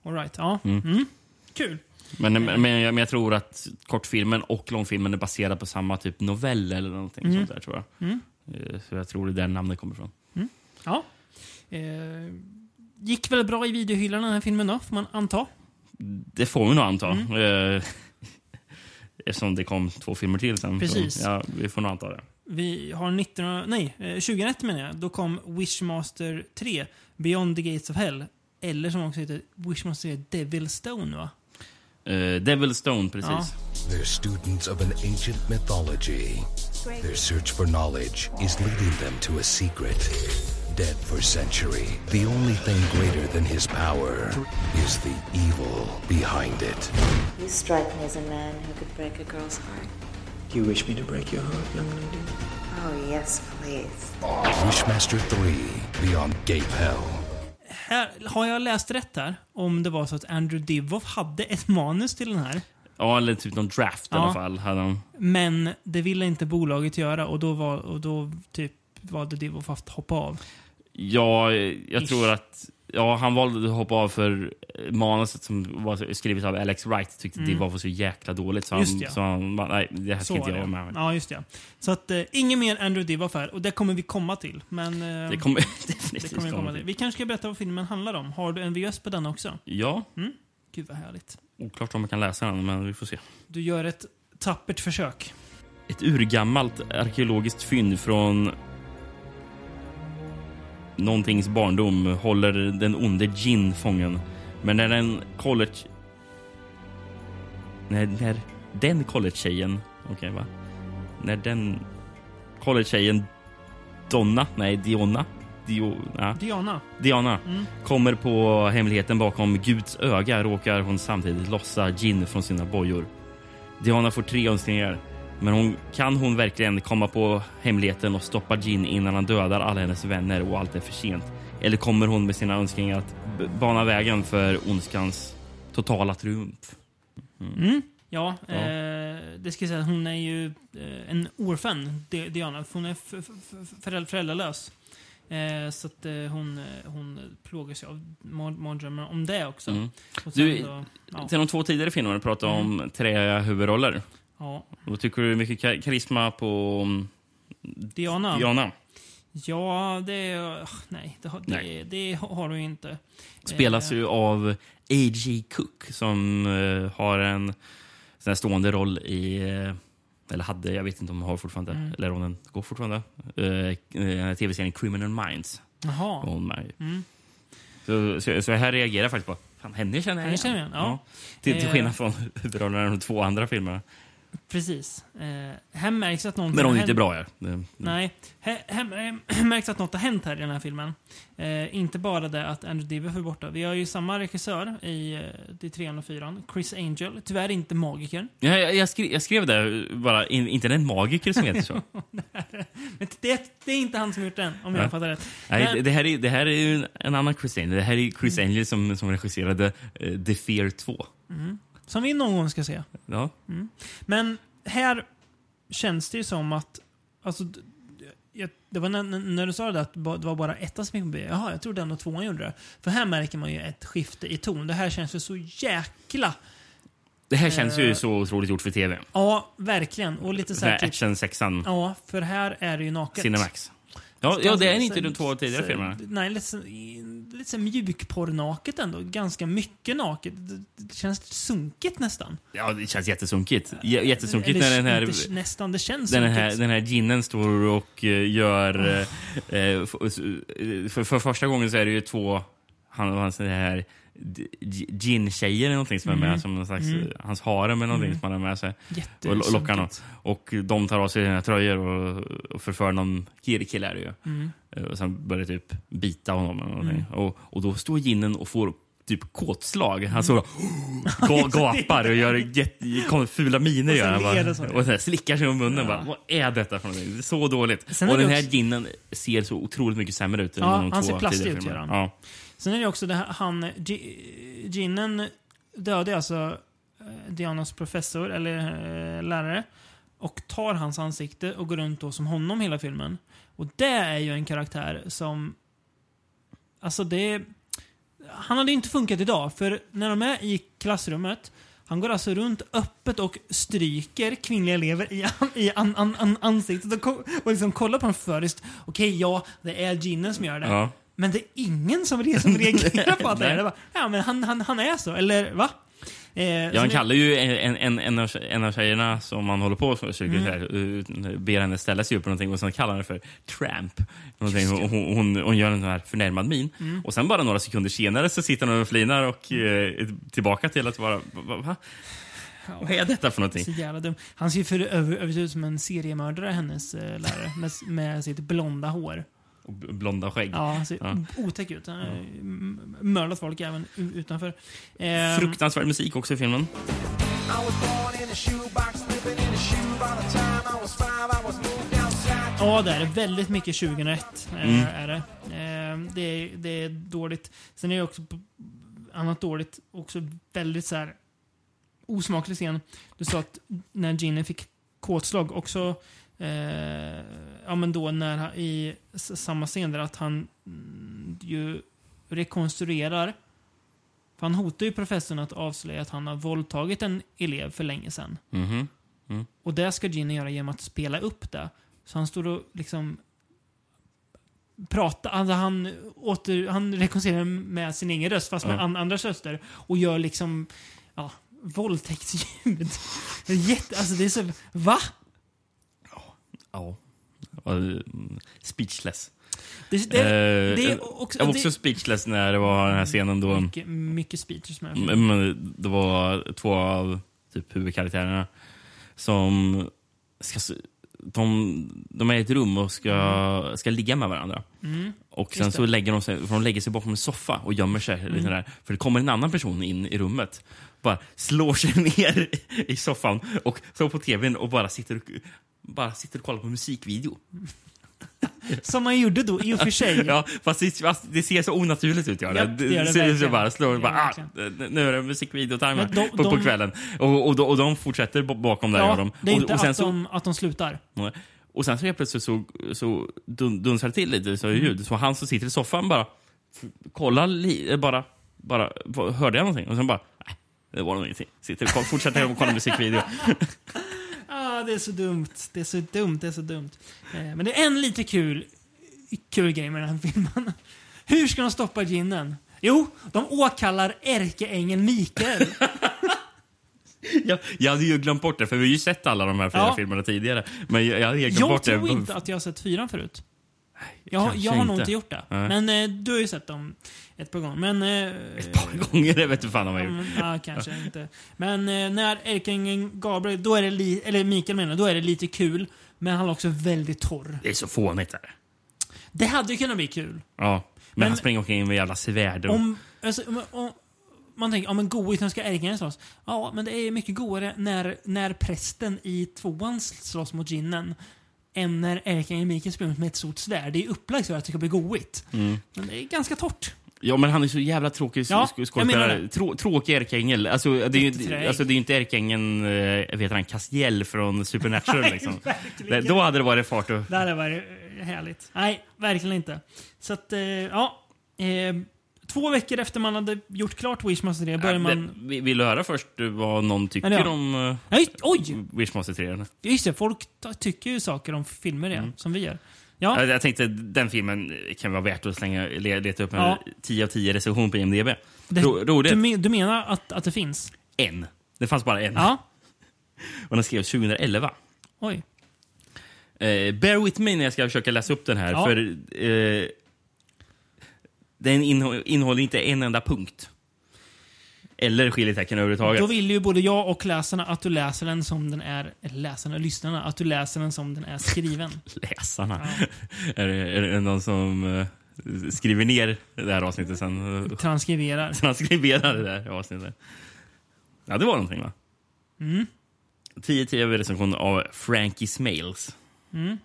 All right, ja. Mm. Kul. Men, men, men, jag, men jag tror att kortfilmen och långfilmen är baserad på samma typ novell eller någonting Mm. sånt där tror jag. Eh, Så jag tror det är där namnet kommer ifrån. Ja. Eh, gick väl bra i videohyllan den här filmen då, får man anta? Det får vi nog anta. Mm. Eh, Eftersom det kom två filmer till sen. Precis. Så, ja, vi får nog anta det. Vi har 19, nej, eh, 2001 menar jag. Då kom Wishmaster 3, Beyond the Gates of Hell. Eller som också heter Wishmaster 3, Devil Stone va? Uh, Devil Stone, precis. Ja. They're students of an ancient mythology. Their search for knowledge is leading them to a secret. Dead for century, the only thing greater than his power is the evil behind it. You strike me as a man who could break a girl's heart. Do you wish me to break your heart, young lady? Oh, yes, please. Wishmaster 3 Beyond Gape Hell. Här, har jag läst rätt här? Om det var så att Andrew Divoff hade ett manus till den här. Ja, eller typ någon draft i Ja. alla fall. Hade de. Men det ville inte bolaget göra och då, var, och då typ valde Divoff att hoppa av. Ja, jag Ish. tror att... Ja, han valde att hoppa av för manuset som var skrivet av Alex Wright tyckte det var så jäkla dåligt. Så Mm. Just han, ja. så han bara, nej, det här ska inte jag det. vara med Ja, just det. Så att eh, ingen mer Andrew Divoff här. Och det kommer vi komma till. Men eh, Det kommer det definitivt kommer vi komma till. Vi kanske ska berätta vad filmen handlar om. Har du en VS på den också? Ja, Gud vad härligt. oklart om jag kan läsa den, men vi får se. Du gör ett tappert försök. Ett urgammalt arkeologiskt fynd från någontings barndom håller den onde Jin fången. Men när den college... När, när den college-tjejen... Okej, va? När den college-tjejen Donna, nej Diona, Dio, ja, Diana. Diana kommer på hemligheten bakom Guds öga råkar hon samtidigt lossa Jin från sina bojor. Diana får tre önskningar, men hon, kan hon verkligen komma på hemligheten och stoppa Jin innan han dödar alla hennes vänner och allt är för sent? Eller kommer hon med sina önskningar att bana vägen för ondskans totala triumf? Ja, Ja. Eh, det ska jag säga. Hon är ju eh, en orphan, Di- Diana. Hon är föräldralös. Eh, så att eh, hon, eh, hon plågas av mar- mardrömmar om det också. Mm. Och sen Du, då, ja. till de två tidigare filmerna pratade Mm. om tre huvudroller. Ja. Vad tycker du mycket ka- karisma på mm, Diana. Diana? Ja, det... ah, Nej, det, har- det, Nej. det har du inte. Spelas Eh, ju av A.G. Cook som eh, har en sån stående roll i... eh, eller hade, jag vet inte om hon har fortfarande, Mm. eller om den går fortfarande. Uh, uh, Tv-serien Criminal Minds. Jaha. Hon. Mm. Så, så, så här reagerar jag faktiskt på. Fan, henne känner jag Henne känner jag igen, ja. Till, till Eh. skillnad från huvudrollerna i de två andra filmerna. Precis. Eh, här märks att någonting Men de är inte hänt. bra. Ja. Det- Nej, här, märks att något har hänt här i den här filmen. Eh, inte bara det att Andrew Divoff är borta. Vi har ju samma regissör i eh, de trean och fyran, Chris Angel. Tyvärr inte magikern. Ja, jag, jag, skrev, jag skrev det bara, in, inte den magiker som heter så. Men det, det är inte han som gjort den, om jag Nej. fattar rätt. Nej, Men- det, det, här är, det här är ju en annan Chris Angel. Det här är Chris Mm. Angel som, som regisserade eh, The Fear 2. Mm. Som vi någon gång ska se. Ja. Mm. Men här känns det ju som att... Alltså, jag, det var när, när du sa det att ba- det var bara ettan som gick på bio. Jaha, jag trodde ändå tvåan gjorde det. För här märker man ju ett skifte i ton. Det här känns ju så jäkla... Det här känns ju Eh. så otroligt gjort för tv. Ja, verkligen. Och lite så här... Typ, action-sexan. ja, för här är det ju naket. Cinemax. Ja, ja, det är inte de två tidigare filmerna. Nej, lite, lite mjukporrnaket ändå. Ganska mycket naket. Det, känns sunkigt nästan. Ja, det känns jättesunkigt. J- Jättesunkigt Eller när den här... Inte, nästan, det känns Den här, sunkigt. den här ginen står och eh, gör... eh, eh, eh, för, för första gången så är det ju två... Han, han säger här gin-tjejer eller någonting som är med, Mm. som någon slags, Mm. hans harem eller någonting Mm. som han har med sig. Jätte- Och lo- lockar sunkigt. Och de tar av sig sina tröjor och, och förför någon kille, är det ju. Mm. Eh, Och sen börjar typ bita honom eller någonting. Mm. Och, och då står ginen och får typ kåtslag. Han står och Mm. ga- gapar och gör jätte, fula miner. Och Gör han bara. och så. Här, slickar sig om munnen. Ja. Bara, Vad är detta för någonting? Det är så dåligt. Sen och den här också- ginen ser så otroligt mycket sämre ut än Ja, de han två ser plastig ut. Ja. Sen är det också det här, han... Gi- Ginen dödade alltså eh, Dianas professor, eller eh, lärare, och tar hans ansikte och går runt då som honom hela filmen. Och det är ju en karaktär som... Alltså det... Han hade ju inte funkat idag, för när de är i klassrummet han går alltså runt öppet och stryker kvinnliga elever i, an, i an, an, an, ansiktet och, ko- och liksom kollar på dem först. Okej, ja, det är ginen som gör det. Ja. Men det är ingen som, re- som reagerar på att det är det. Bara, Ja, men han, han, han är så. Eller va? Eh, Ja, han kallar ju en, en, en, av, en av tjejerna som han håller på med psyket Mm. här, ber henne ställa sig upp på någonting och sen kallar han det för tramp. Någonting. Och Hon, hon, hon gör en sån här förnärmad min. Mm. Och sen bara några sekunder senare så sitter hon och flinar och eh, tillbaka till att vara... Va, va? Vad är detta för någonting? Så jävla dum. Han ser för över, över ut som en seriemördare, hennes eh, lärare. Med, med sitt blonda hår. Och blonda skägg. Ja, han ser Ja. otäck ut. Han har mördat folk även utanför. Eh, Fruktansvärd musik också i filmen. Ja, det är. Väldigt mycket 2001 eh, Mm. är det. Eh, det, är, det är dåligt. Sen är det också annat dåligt. Också väldigt så här osmaklig scen. Du sa att när Ginny fick kåtslag också eh, ja men då när han, i samma scen där att han mm, ju rekonstruerar för han hotar ju professorn att avslöja att han har våldtagit en elev för länge sedan. Mhm. Mm. Och det ska Ginny göra genom att spela upp det. Så han står och liksom pratar, alltså han, åter, han rekonstruerar med sin egen röst fast med Ja. an, andras röster. Och gör liksom, ja, våldtäktsljud. Jätte, alltså det är så, va? Ja. Mm, Speechless. Det, det, Eh, det är också, jag var också det, speechless när det var den här scenen då... mycket, mycket speeches Mm, men Det var två av typ, huvudkaraktärerna som ska, de, de är i ett rum och ska, ska ligga med varandra. Mm. Och sen så lägger de sig, för de lägger sig bakom en soffa och gömmer sig. Mm. Lite där, för det kommer en annan person in i rummet. Bara slår sig ner i soffan och så på tvn och bara sitter och, bara sitter och kollar på musikvideo. Som man gjorde då, i och för sig. Ja, fast det, fast det ser så onaturligt ut. Ja. Det gör det ser ut som bara slår Det bara, det ah, nu är det musikvideotime Men de- på, på kvällen. Och, och, och de fortsätter bakom där. Ja, de. det är och, inte och sen att, så, de, att de slutar. Nej. Och sen så helt plötsligt så, så dun, dunsar det till lite så Mm. ljud. Så han som sitter i soffan bara kollar li, bara, bara, hörde jag någonting? Och sen bara, nej, det var nog ingenting. Sitter och fortsätter att kolla musikvideo. Ah, det är så dumt. Det är så dumt. Det är så dumt. Eh, men det är en lite kul, kul grej med den här filmen. Hur ska de stoppa ginnen? Jo, de åkallar ärkeängeln Mikael. jag, jag hade ju glömt bort det, för vi har ju sett alla de här fyra Ja. filmerna tidigare. Men jag, jag hade glömt Jag bort det. tror inte att jag har sett fyran förut. Jag, jag har nog inte. gjort det. Nej. Men eh, du har ju sett dem ett par gånger. Men, eh, Ett par gånger, det vet du fan om jag Ja, gjort. ja, kanske inte. Men eh, när ärkeängeln Gabriel, då är det li- eller Mikael menar, då är det lite kul. Men han är också väldigt torr. Det är så fånigt. Där. Det hade ju kunnat bli kul. Ja. Men, Men- han springer omkring med jävla svärd. och- Om, alltså, om, om man tänker, ja men godheten ska ärkeängeln slåss. Ja, men det är mycket godare när, när prästen i tvåan slåss mot ginnen än när ärkeängeln Mikael springer med ett stort svärd. Det är upplagt så att det ska bli goigt. Mm. Men det är ganska torrt. Ja, men han är så jävla tråkig Ja, skådespelare. Trå, tråkig ärkeängel. Alltså, det är ju alltså, det är inte ärkeängeln, eh, vet han, Castiel från Supernatural. Nej, liksom. det, då hade det varit fart och... Det hade varit eh, härligt. Nej, verkligen inte. Så att, eh, ja. Eh, två veckor efter man hade gjort klart Wishmaster 3 började man... Det, vi- vill du höra först vad någon tycker Ja, om uh, Nej, oj! Wishmaster 3? Just det, folk tycker ju saker om filmer det, som vi gör. Ja, Jag, tänkte den filmen kan vara värt att slänga, le- leta upp en Ja. 10 av 10 recension på IMDB. det, Ro, roligt. du, men, du menar att, att det finns? En. Det fanns bara en. Ja. Och den skrevs 2011. Oj. Eh, bear with me när jag ska försöka läsa upp den här. Ja. För eh, Den innehå- innehåller inte en enda punkt. Eller skiljetecken överhuvudtaget. Då vill ju både jag och läsarna att du läser den som den är, läsarna, lyssnarna, att du läser den som den är skriven. Läsarna. är, det, är det någon som eh, skriver ner det här avsnittet sen? Transkriberar. Transkriberar det där avsnittet. Ja, det var någonting va? Mm. 10 10 recension av Frankie Smales. Mm.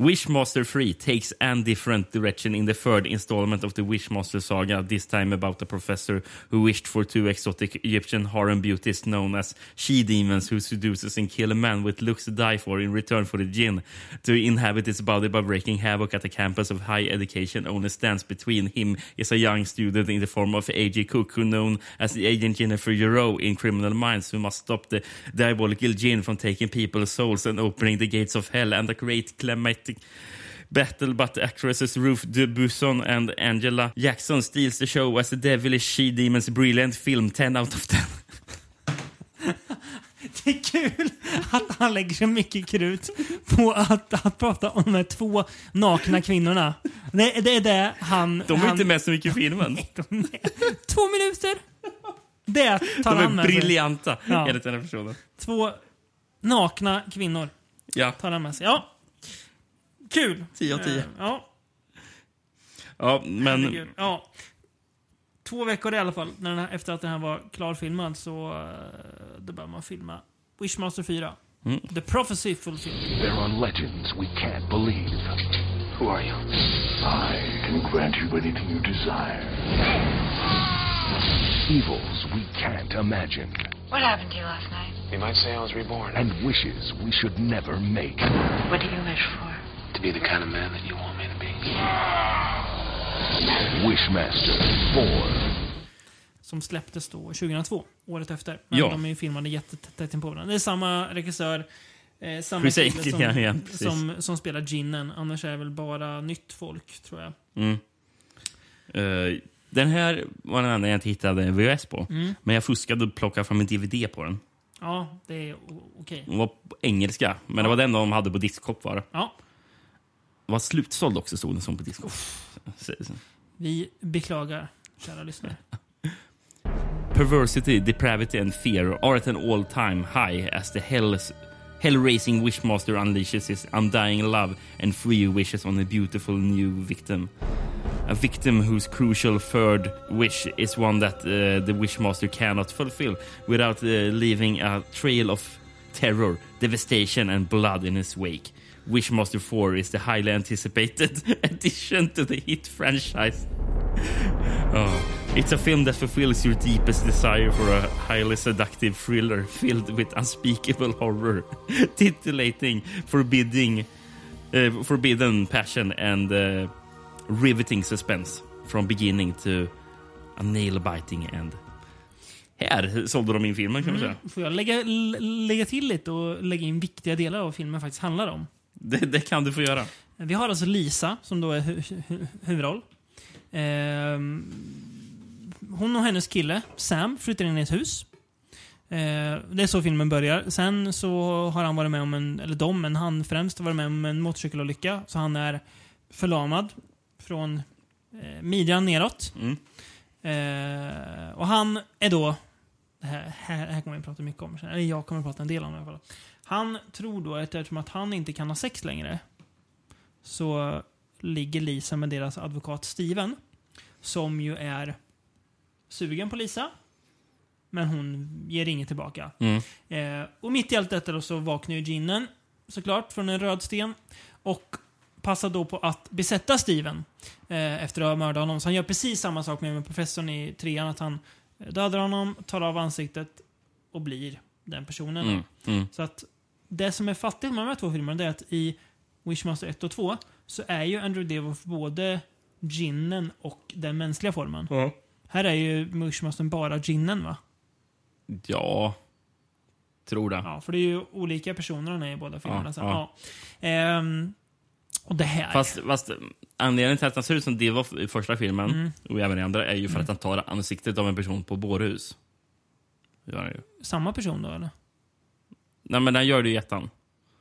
Wishmaster 3 takes an different direction in the third installment of the Wishmaster saga, this time about a professor who wished for two exotic Egyptian harem beauties known as she-demons who seduces and kill a man with looks to die for in return for the jinn to inhabit his body by breaking havoc at the campus of high education. Only stands between him is a young student in the form of A.J. Cook, who known as the agent Jennifer Giroux in Criminal Minds, who must stop the diabolical jinn from taking people's souls and opening the gates of hell and the great climatic battle, but actresses Ruth Debusson and Angela Jackson steals the show as the devilish she-demon's brilliant film 10 out of 10. Det är kul att han lägger så mycket krut på att, att prata om de här två nakna kvinnorna. Det, det är det han... De är han, inte med så mycket i filmen. Två minuter! Det tar De han är med sig. briljanta, Ja. enligt den här personen. Två nakna kvinnor Ja, tar han med sig. Ja. Kul! 10 av 10. Eh, Ja, Ja, men herregud. Ja. Två veckor i alla fall, när den här, efter att den här var klarfilmad, så uh, då började man filma Wishmaster 4. Mm. The Prophecy Fulfilled. There are legends we can't believe. Who are you? I can grant you anything you desire. Evils we can't imagine. What happened to you last night? You might say I was reborn. And wishes we should never make. What do you wish for? Be the kind of man that you want me to be. Wishmaster 4. Som släpptes då 2002, året efter. Men Ja. de är ju filmade jättetätt in på varandra. Det är samma regissör, eh, samma kille som, ja, ja, precis. som, som spelar Ginnen. Annars är det väl bara nytt folk, tror jag. Mm. Eh, den här var den enda jag inte hittade VHS på. Mm. Men jag fuskade och plockade fram en DVD på den. Ja, det är o- okej. Den var på engelska, men det var den de hade på diskkopp. Ja, var slutsåld också, stod den som på så- vi beklagar, kära lyssnare. Perversity, depravity and fear are at an all-time high as the hell's, hell-raising wishmaster unleashes his undying love and free wishes on a beautiful new victim. A victim whose crucial third wish is one that uh, the wishmaster cannot fulfill without uh, leaving a trail of terror, devastation and blood in his wake. Wishmaster 4 is the highly anticipated addition to the hit franchise. Oh. It's a film that fulfills your deepest desire for a highly seductive thriller filled with unspeakable horror, titillating, forbidding, Eh, forbidden passion and eh, riveting suspense from beginning to a nail biting end. Här sålde de in filmen kan man säga. Mm. Får jag lägga, lägga till lite och lägga in viktiga delar av filmen faktiskt handlar om? Det, det kan du få göra. Vi har alltså Lisa som då är hu- hu- huvudroll. Ehm, hon och hennes kille Sam flyttar in i ett hus. Eh, det är så filmen börjar. Sen så har han varit med om en, eller de, men han främst har varit med om en motorcykelolycka. Så han är förlamad från eh, midjan neråt. Mm. Eh, och han är då, det här, här, här kommer vi prata mycket om, eller jag kommer prata en del om det i alla fall. Han tror då att eftersom att han inte kan ha sex längre så ligger Lisa med deras advokat Steven. Som ju är sugen på Lisa. Men hon ger inget tillbaka. Mm. Eh, och mitt i allt detta då så vaknar ju Ginnen såklart från en röd sten. Och passar då på att besätta Steven eh, efter att ha mördat honom. Så han gör precis samma sak med, professorn i trean. Att han dödar honom, tar av ansiktet och blir den personen. Mm. Mm. Så att det som är fattigt med de här två filmerna det är att i Wishmaster 1 och 2 så är ju Andrew Devoff både ginnen och den mänskliga formen. Här är ju Wishmastern bara ginnen va? Ja, tror det. Ja, för det är ju olika personer han är i båda filmerna. Ja, så, ja. ja. Ehm, och det här. Fast, fast anledningen till att han ser ut som var i första filmen, Mm. och även i andra, är ju för att han tar ansiktet av en person på bårhus. Samma person då eller? Nej, men han gör det i ettan.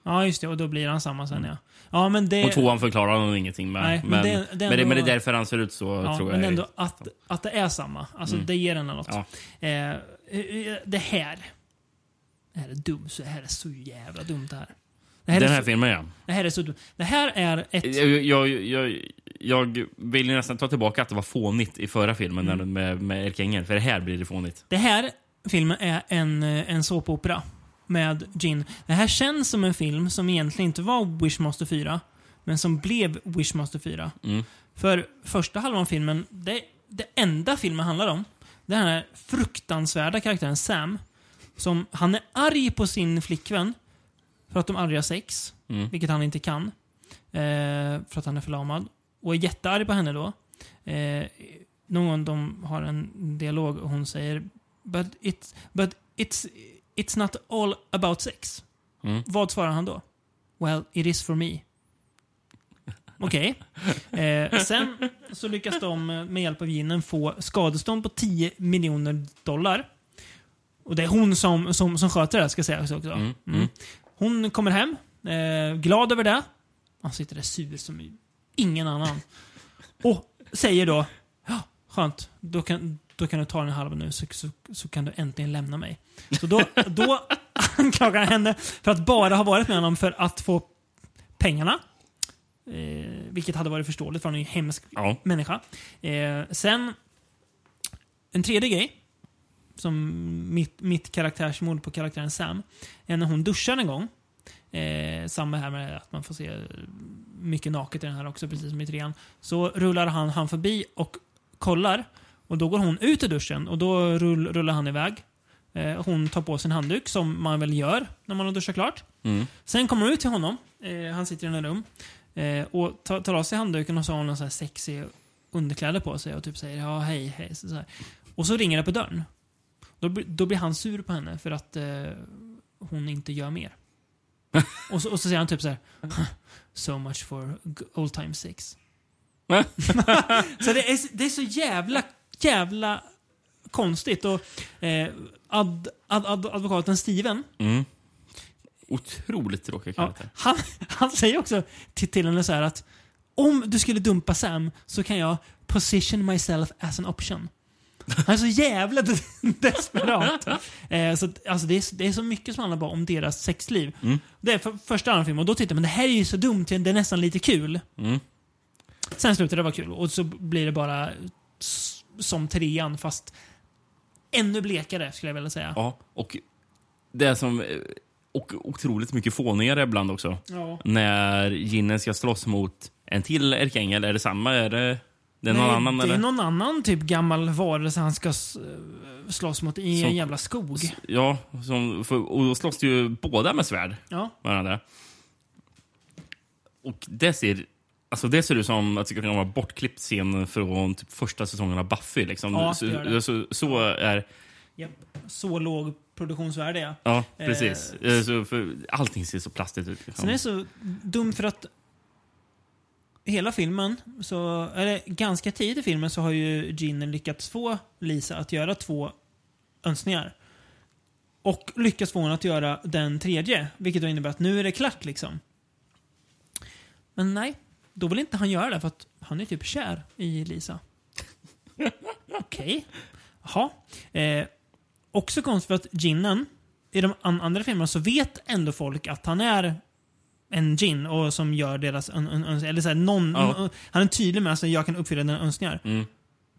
Ja, just det. Och då blir han samma sen ja. Ja, men det... Och tvåan förklarar han ingenting med. Nej, men men, det- men, det men, ändå- det, är därför han ser ut så, Ja, tror jag. men ändå att, att det är samma. Alltså, Mm. det ger en något. Ja. Eh, eh, det här. Det här är dumt. Det här är så jävla dumt det här. Det här Den är här så, filmen, ja. Det här är så dumt. Det här är ett... Jag, jag, jag, jag vill nästan ta tillbaka att det var fånigt i förra filmen Mm. med, med Erik Engel, för det här blir det fånigt. Det här filmen är en, eh, en såpopera med Gin. Det här känns som en film som egentligen inte var Wishmaster 4, men som blev Wishmaster 4. Mm. För första halvan av filmen, det, det enda filmen handlar om, det är den här fruktansvärda karaktären Sam. Som, han är arg på sin flickvän för att de aldrig har sex, Mm. vilket han inte kan. Eh, för att han är förlamad. Och är jättearg på henne då. Eh, någon de har en dialog och hon säger But it's, but it's, it's not all about sex. Mm. Vad svarar han då? Well, it is for me. Okej. Eh, sen så lyckas de eh, med hjälp av ginen få skadestånd på 10 miljoner dollar. Och det är hon som, som, som sköter det här, ska sägas också. Mm, Mm. mm. Hon kommer hem, eh, glad över det. Han sitter där sur som ingen annan. Och säger då, ja, skönt, då kan, då kan du ta den här halva nu så, så, så kan du äntligen lämna mig. Så då, då anklagar han henne för att bara ha varit med honom för att få pengarna. Eh, vilket hade varit förståeligt för han är en hemsk Ja. människa. Eh, sen, en tredje grej. Som mitt, mitt karaktärsmord på karaktären Sam. Är när hon duschar en gång. Eh, samma här med att man får se mycket naket i den här också, precis som i trean. Så rullar han, han förbi och kollar. Och då går hon ut ur duschen och då rull, rullar han iväg. Eh, hon tar på sin handduk, som man väl gör när man har duschat klart. Mm. Sen kommer hon ut till honom. Eh, han sitter i en rum. Eh, och tar, tar av sig handduken och så har hon en här sexig underkläder på sig och typ säger ja, hej, hej. Så, så. Och så ringer det på dörren. Då, blir- då blir han sur på henne för att eh, hon inte gör mer. och, så, och så säger han typ så här. So much for old time sex. så det är, det är så jävla, jävla konstigt. Och eh, ad, ad, ad, advokaten Steven, Mm. Otroligt tråkig Ja, karaktär. han, han säger också till, till henne så här att om du skulle dumpa Sam så kan jag position myself as an option. Han är så jävla de- desperat. Eh, så, alltså, det, är, det är så mycket som handlar bara om deras sexliv. Mm. Det är för, första andra filmen och då tittade jag men det här är ju så dumt, det är nästan lite kul. Mm. Sen slutar det vara kul och så blir det bara som trean fast ännu blekare skulle jag vilja säga. Ja, och det är som... Och otroligt mycket fånigare ibland också. Ja. När Ginnen ska slåss mot en till Erkengel. Är det samma? Är det, det är någon Nej, annan? det eller? är någon annan typ gammal varelse han ska s- slåss mot i Som- en jävla skog. Ja, som, för, och då slåss ju båda med svärd. Ja. Varandra. Och det ser, alltså det ser ut som att det kan vara bortklippt scen från typ första säsongen av Buffy. Liksom. Ja, så, det det. Så, så är... Japp. Så låg produktionsvärde, ja. Ja, Eh, precis. Eh, så för, allting ser så plastigt ut. Liksom. Sen är det så dumt för att hela filmen, så, eller ganska tidigt i filmen så har ju Gene lyckats få Lisa att göra två önskningar. Och lyckats få henne att göra den tredje. Vilket då innebär att nu är det klart liksom. Men nej, då vill inte han göra det för att han är typ kär i Lisa. Okej. Jaha. Eh, också konstigt för att Ginnen, i de an- andra filmerna så vet ändå folk att han är en gin och som gör deras ön- ön- ön- eller så här, någon, Ja. Han är tydlig med att jag kan uppfylla dina önskningar. Mm.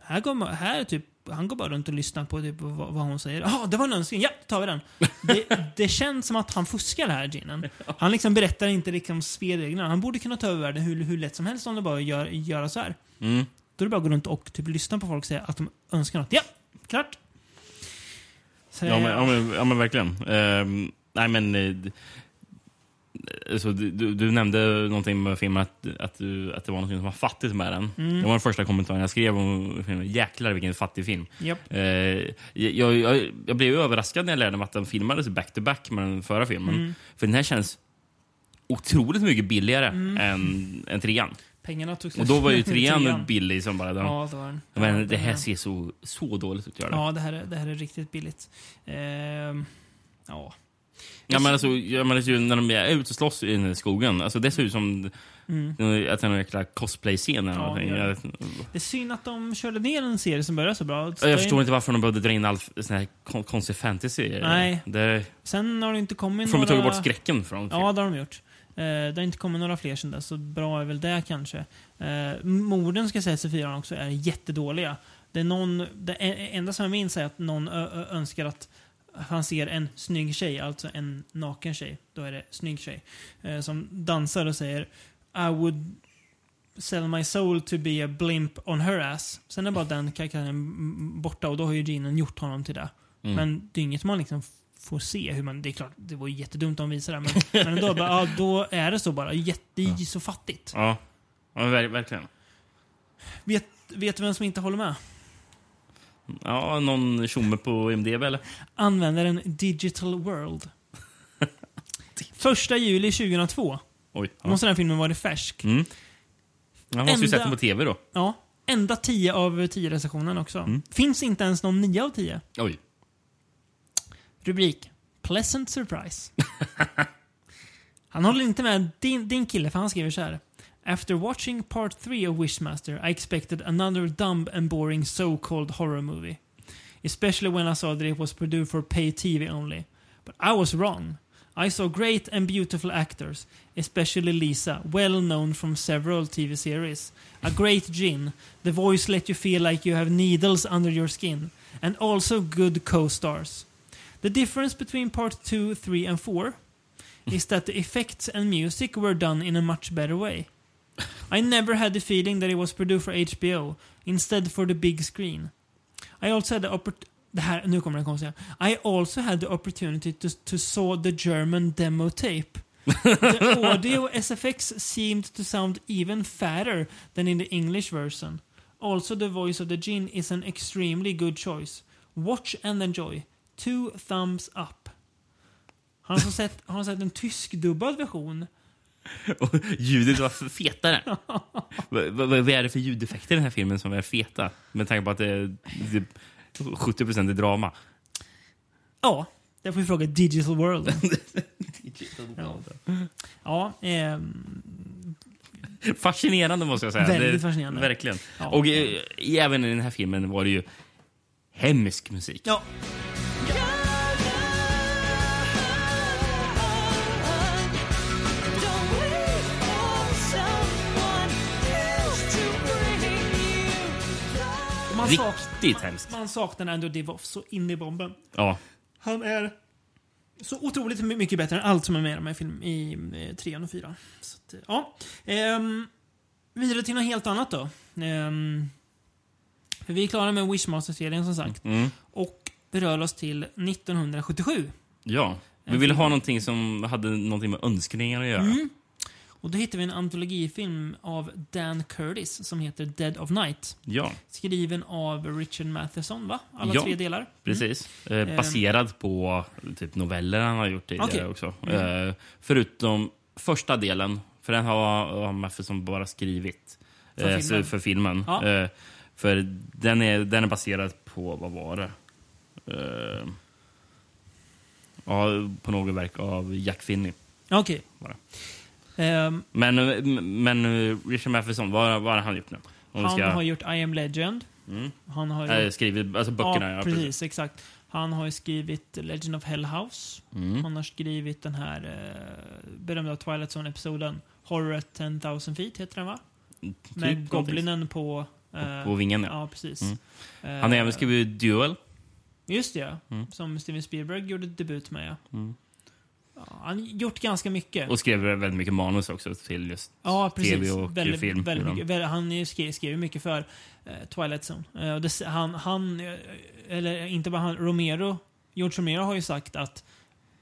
Här går här är typ, han går bara runt och lyssnar på typ, vad, vad hon säger. Ja, det var en önskning. Ja, då tar vi den. Det, det känns som att han fuskar här, ginen. Han liksom berättar inte liksom spelreglerna. Han borde kunna ta över världen hur, hur lätt som helst om det bara gör, göra så här. Mm. Då är det bara att gå runt och typ lyssna på folk och säga att de önskar något. Ja, klart. Så, Ja, men, ja, men, ja, men verkligen. Ehm, nej, men... eh, alltså, du, du, nämnde någonting med filmen, att, att, du, att det var något som var fattigt med den. Mm. Det var den första kommentaren jag skrev om filmen. Jäklar vilken fattig film. Japp. Eh, jag, jag, jag blev överraskad när jag lärde mig att den filmades back-to-back med den förra filmen. Mm. För den här känns otroligt mycket billigare Mm. än, än trean. Pengarna tog Och då var ju trean. billig som bara den. Ja, det var den. Men Ja, det här den- ser så, så dåligt ut. Ja, det här, är, det här är riktigt billigt. Ehm, ja. Ja, men alltså, jag menar, ju när de är ute och slåss i den här skogen, alltså, det ser ut som Mm. att det är en jäkla cosplay-scen. Ja, någonting. det jag, är synd att de körde ner en serie som började så bra. jag förstår inte varför de behövde dra in all sån här kon- konstig fantasy. Nej. Det, Sen har det inte kommit får de några... tagit bort skräcken från Ja, det har de gjort. Eh, det har inte kommit några fler sen dess, så bra är väl det kanske. Eh, morden ska sägas i fyran också är jättedåliga. Det är någon, det e- enda som jag minns är att någon önskar att han ser en snygg tjej, alltså en naken tjej. Då är det snygg tjej. Eh, som dansar och säger I would sell my soul to be a blimp on her ass. Sen är bara den karaktären borta och då har ju Genen gjort honom till det. Mm. Men det är inget man liksom får se hur man... Det är klart, det var jättedumt om de visade det. Men, men då, bara, ja, då är det så bara. Jätte, ju så fattigt. Ja, ja ver- verkligen. Vet, vet du vem som inte håller med? Ja, någon tjomme på IMDB eller? Användaren Digital World. Första juli 2002 Oj. måste Ja. den här filmen varit färsk. Mm. Jag måste ju Enda- sett den på tv då. Ja, enda 10 av 10 recensionen också. Mm. Finns inte ens någon 9 av 10. Oj. Rubrik. Pleasant surprise. han håller inte med din, din kille, för han skriver så här. After watching part 3 of Wishmaster I expected another dumb and boring so-called horror movie. Especially when I saw that it was produced for pay TV only. But I was wrong. I saw great and beautiful actors, especially Lisa, well known from several TV series. A great gin, the voice let you feel like you have needles under your skin, and also good co-stars. The difference between part 2, 3 and 4 is that the effects and music were done in a much better way. I never had the feeling that it was produced for HBO, instead for the big screen. I also had the oppor- det här, nu kommer det konstiga. I also had the opportunity to, to saw the German demo tape. the audio SFX seemed to sound even fatter than in the English version. Also, the voice of the Jin is an extremely good choice. Watch and enjoy. Two thumbs up. Har han sett, har han sett en tysk-dubbad version? Och ljudet var fetare. vad, vad, vad är det för ljudeffekter i den här filmen som är feta? Med tanke på att det det är 70% är drama. Ja, det får vi fråga Digital World. ja, ja ehm, Fascinerande måste jag säga. Väldigt det, fascinerande. Verkligen. Ja. Och eh, även i den här filmen var det ju hemsk musik. ja. Man, sak, Riktigt hemskt. man saknar ändå Divoff så in i bomben. Ja. Han är så otroligt my- mycket bättre än allt som är med i de här film i eh, trean och fyran. Så att, eh, ja. Ehm, vidare till något helt annat då. Ehm, vi är klara med Wishmaster-serien som sagt. Mm. Och vi rör oss till 1977. Ja. Vi ville ha någonting som hade någonting med önskningar att göra. Mm. Och då hittar vi en antologifilm av Dan Curtis som heter Dead of Night. Ja, Skriven av Richard Matheson, va? Alla Ja, tre delar. precis. Mm. Eh, baserad på typ noveller han har gjort tidigare Okej. också. Mm. Eh, förutom första delen, för den har, har Matheson bara skrivit. För eh, filmen? för filmen. Ja. Eh, för den är, den är baserad på, vad var det? Eh, ja, på något verk av Jack Finney. Okej. Bara. Ehm, Men, eh, men eh, Richard Matheson, vad, vad har han gjort nu? Om han ska- har gjort I am Legend. Mm. Han har Eh, gjort... skrivit, alltså böckerna, ja, ja, precis, Exakt. Han har skrivit Legend of Hell House. Mm. Han har skrivit den här eh, berömda Twilight Zone-episoden Horror at 10,000 feet, heter den va? Typ Med. Goblinen på... eh, På vingen, ja. Ja, precis. Mm. Eh, Han har även skrivit Duel. Just det, ja. Mm. Som Steven Spielberg gjorde debut med, ja. Han har gjort ganska mycket. Och skrev väldigt mycket manus också till just Ja, tv och väldigt, film. Väldigt mycket, väl, han skrev, skrev mycket för eh, Twilight Zone. Eh, det, han, han, eh, eller inte bara han, Romero, George Romero har ju sagt att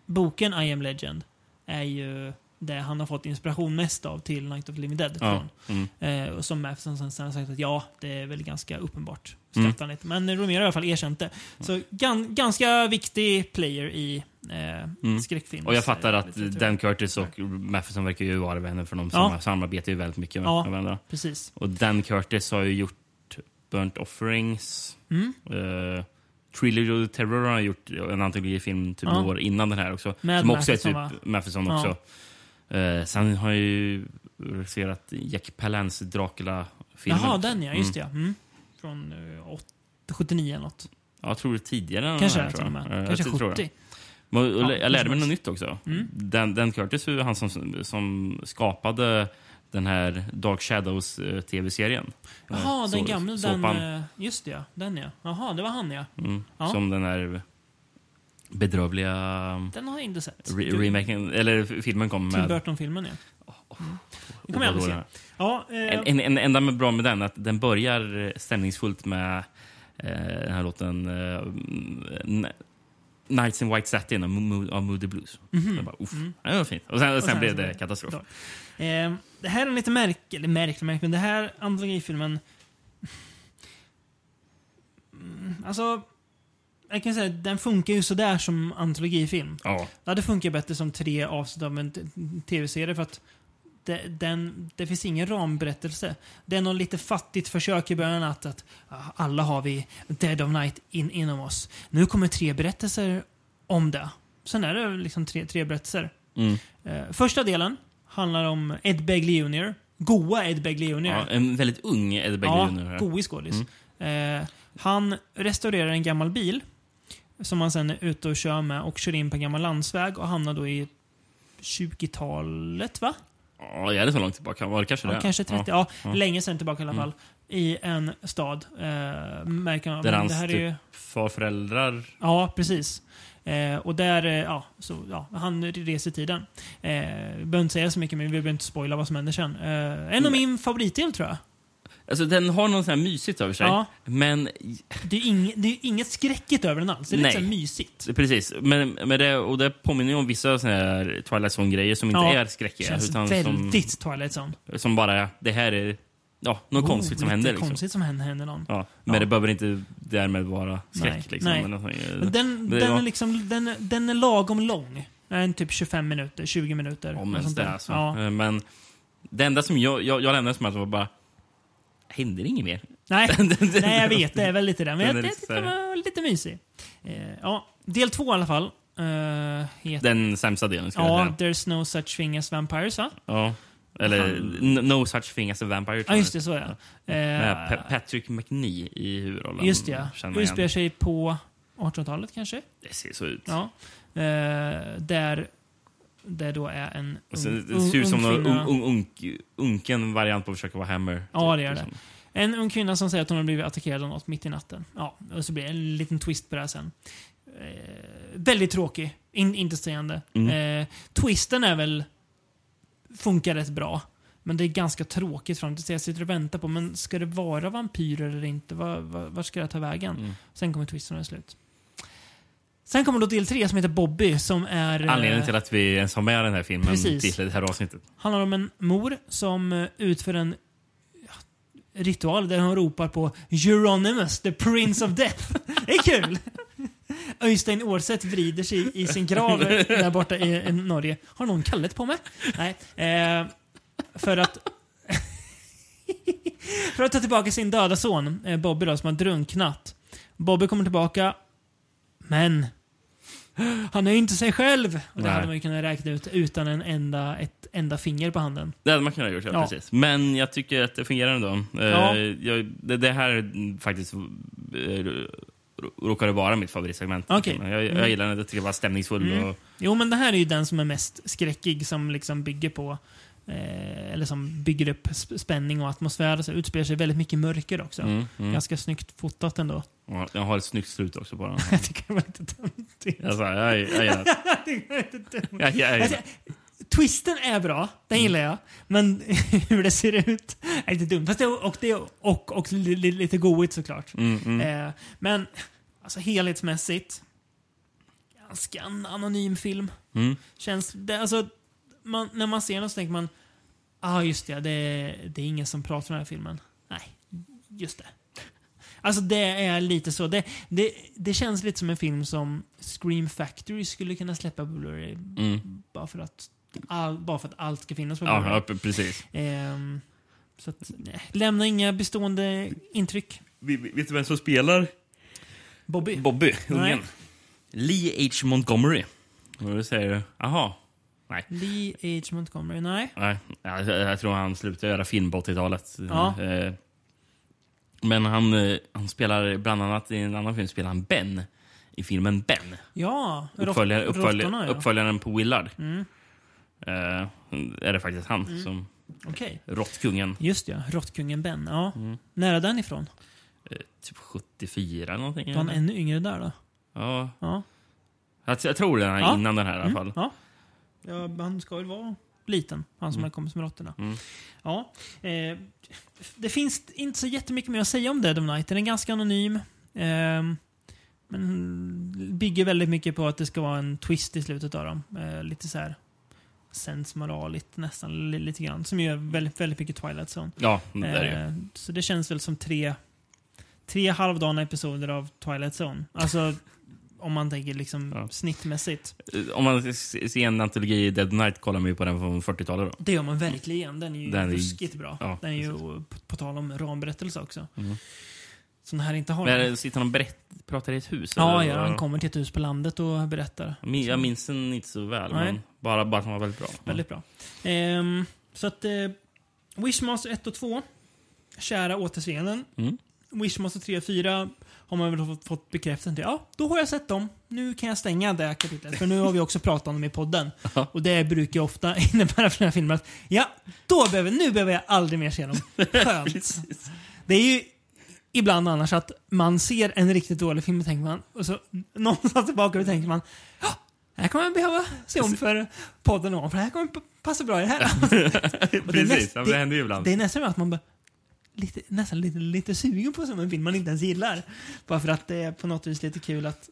boken I am Legend är ju det han har fått inspiration mest av till Night of the Living Dead. Ja. Från. Mm. Eh, och som Matheson sen, sen har sagt att ja, det är väl ganska uppenbart. Mm. Skrattar lite. Men Romero har i alla fall erkänt det. Så gan, ganska viktig player i eh, Mm. skräckfilm. Och jag fattar att litteratur. Dan Curtis och Matheson verkar ju vara vänner för de Ja. samarbetar ju väldigt mycket med Ja. med varandra. Precis. Och Dan Curtis har ju gjort Burnt Offerings. Mm. Uh, Trilogy of the Terror har gjort en antologifilm typ Ja. år innan den här också. Med som också är Matheson, typ va? Matheson Ja. också. Eh, sen har jag ju regisserat Jack Palance Dracula-filmen. Jaha, den ja. Just Mm. det, ja. Mm. Från eh, åt- 79 eller något. Ja, jag tror det tidigare än Kanske den här, tror och jag. med. Eh, Kanske jag tror 70. det. Men, och Ja, jag lärde mig något nytt också. Mm. Dan, Dan Curtis ju han som, som skapade den här Dark Shadows eh, tv-serien. Jaha, Eh, den gamla. Den, eh, just det. Den ja. Jaha, det var han ja. Mm. Ja. Som den här bedrövliga Den har jag inte sett. re remaken, eller filmen kom Tim med. Burton-filmen ja. Mm. Det kommer jag aldrig se. Ja, är. eh, En, en, en enda med bra med den att den börjar eh, stämningsfullt med eh, den här låten eh, N- Nights in White Satin av, Mo- av Moody Blues. Mhm. Jag bara, uff, Mm. ja, det var fint. Och sen, Och sen, sen blev det katastrof. Eh, det här är en lite märklig, eller märklig, märklig, men det här antologifilmen... Mm, alltså, jag kan säga att den funkar ju sådär som antologifilm. Ja. Det hade funkat bättre som tre avsnitt av en tv-serie för att det, den, det finns ingen ramberättelse. Det är något lite fattigt försök i början att, att alla har vi Dead of Night in, inom oss. Nu kommer tre berättelser om det. Sen är det liksom tre, tre berättelser. Mm. Eh, första delen handlar om Ed Begley Jr. Goa Ed Begley Jr. Ja, en väldigt ung Ed Begley Ja, Jr. här. goig skådis. Eh, han restaurerar en gammal bil som han sen är ute och kör med och kör in på en gammal landsväg och hamnar då i 20-talet, va? Ja, är det så långt tillbaka? Var det kanske Ja, det? kanske 30, ja, ja. länge sedan tillbaka i alla Mm. fall. I en stad. Eh, märker man. Där hans det här är ju, typ farföräldrar... Ja, precis. Eh, och där, eh, ja, så, ja, han reser i tiden. Eh, behöver inte säga så mycket, men vi behöver inte spoila vad som händer sen. Eh, en av min favoritdel, tror jag. Alltså den har något sånt här mysigt över sig. Ja. Men Det är, ing, det är inget skräckigt över den alls. Det är lite Nej. så här mysigt. Precis, men, men det, och det påminner om vissa såna här Twilight Zone-grejer som inte Ja, är skräckiga. känns Utan väldigt Twilight Zone. som, som bara, det här är ja, något Oh, konstigt som lite händer. Liksom. konstigt som händer, händer någon. Ja, men Ja. det behöver inte därmed vara skräck. Nej, liksom, nej. Men den, Men den, var- är liksom, den, den är lagom lång. En typ 25 minuter, 20 minuter. Om ens det alltså. Ja. Eh, Men det enda som jag, jag, jag lämnade som att var bara, händer inget mer? Nej, Den- den- nej, jag vet. Det är väl lite det. Men Den jag så kan här- vara lite mysig. Eh, ja, del två i alla fall. Uh, heter, Den sämsta delen ska jag ja, säga. There's no such thing as vampires, va? Ja. Eller Han- No such thing as a vampire. Ja, jag. just det. Så ja. Med Eh, Pa- Patrick McNee i huvudrollen. just det, ja. jag Utspelar sig på 1800-talet kanske? Det ser så ut. Ja. Eh, där det då är en Alltså, ung, det ser ut som en ung, unk, unken variant på att försöka vara Hammer. Ja, typ, det gör det. liksom. En ung kvinna som säger att hon har blivit attackerad av något mitt i natten. Ja, och så blir det en liten twist på det här sen. Eh, väldigt tråkig. In, intetsägande. Mm. Eh, twisten är väl... Funkar rätt bra. Men det är ganska tråkigt fram tills jag sitter och väntar på, men ska det vara vampyrer eller inte? Var, var, var ska det ta vägen? Mm. Sen kommer twisten och är slut. Sen kommer då del tre som heter Bobby som är... eh, Anledningen till att vi ens har med den här filmen Precis. till det här avsnittet. handlar om en mor som eh, utför en ritual där hon ropar på Euronymous, the prince of death. Det är kul! Öystein Årstedt vrider sig i sin grav där borta i, i Norge. Har någon kallet på mig? Nej. Eh, för att... för att ta tillbaka sin döda son, eh, Bobby då, som har drunknat. Bobby kommer tillbaka, men han är inte sig själv. Och det Nej. hade man ju kunnat räkna ut utan en enda, ett enda finger på handen. Det hade man kunnat gjort, ja, Ja. precis. Men jag tycker att det fungerar ändå. Eh, Ja. jag, det, det här är faktiskt eh, råkade vara mitt favoritsegment. Okej. Jag, jag Mm. gillar den, jag tycker det var stämningsfull. Mm. Och, Jo, men det här är ju den som är mest skräckig, som liksom bygger på eh, eller som bygger upp sp- spänning och atmosfär. Så utspelar sig väldigt mycket mörker också. Mm, mm. Ganska snyggt fotat ändå. Ja, jag har ett snyggt slut också på den. Det var lite dumt. Alltså, jag, jag, jag, jag, Jag lite Alltså, Twisten är bra, den gillar jag. Men hur det ser ut är lite dumt. Fast det, och det och, och li- li- lite goigt såklart. Mm, mm. Eh, men alltså helhetsmässigt, ganska an- anonym film. Mm. Känns, det, alltså, man, när man ser den så tänker man, ja ah, just det, det, är- det är ingen som pratar om den här filmen. Nej, just det. Alltså det är lite så. Det, det, det känns lite som en film som Scream Factory skulle kunna släppa på Blu-ray. Mm. Bara, för att all, bara för att allt ska finnas på Blu-ray. ja, precis. Ehm, så att, nej, lämna inga bestående intryck. Vet du vem som spelar Bobby? Bobby, Nej. ungen? Lee H. Montgomery. Och då säger du, jaha. Nej. Lee H. Montgomery? Nej. Nej, jag, jag tror han slutade göra film på 80-talet. Ja. Eh, Men han, eh, han spelar bland annat i en annan film spelar han Ben i filmen Ben. Ja, Uppföljare, rott- uppfölj, råttorna, ja. Uppföljaren på Willard. Mm. Eh, är det faktiskt han Mm. som Okej. råttkungen. Just ja, Råttkungen Ben. Ja. Mm. När är den ifrån? Eh, typ 74 eller någonting. Var han ännu yngre där då? Ja. Ja. Jag, jag tror det Ja. innan den här i alla Mm, fall. Ja. Ja, han ska väl vara liten, han som Mm. har kommit med råttorna. Mm. Ja. Eh, det finns inte så jättemycket mer att säga om Dead of Night. Den är ganska anonym. ehm, men bygger väldigt mycket på att det ska vara en twist i slutet av dem. Eh, lite så här sensmoraligt nästan, li- lite grann. Som gör väldigt, väldigt mycket Twilight Zone. Ja, det är det. Eh, Så det känns väl som tre, tre halvdana episoder av Twilight Zone. Alltså, om man tänker liksom snittmässigt. Eh, Om man ser en antologi, Dead Night, kollar man ju på den från 40-talet då. Det gör man verkligen. Den är ju Den är- ruskigt bra. ja, den är ju, på, på tal om ramberättelse också. Mm. Som den här inte har. Men är det- sitter han och berätt, pratar i ett hus? ja, ja, han kommer till ett hus på landet och berättar. Jag min- Jag minns den inte så väl, Nej. men bara, bara att han var väldigt bra. Väldigt bra. Ehm, så att eh, Wishmaster 1 och 2, kära återscenen. Mm. Wishmaster 3 och 4 har man väl fått, bekräftelse till. Ja, då har jag sett dem. Nu kan jag stänga det här kapitlet. För nu har vi också pratat om dem i podden. Och det brukar ju ofta innebära för den här filmen att ja, då behöver, nu behöver jag aldrig mer se dem. Skönt. det är ju ibland annars att man ser en riktigt dålig film och tänker man, och så någonstans tillbaka och tänker man ja, det här kommer jag behöva se om för podden om, för det här kommer passa bra i det här. Och det Precis, näst- ja, det händer ju ibland. Det är nästan att man bara, lite, nästan lite, lite sugen på som en film man inte ens gillar. Bara för att det är på något vis lite kul att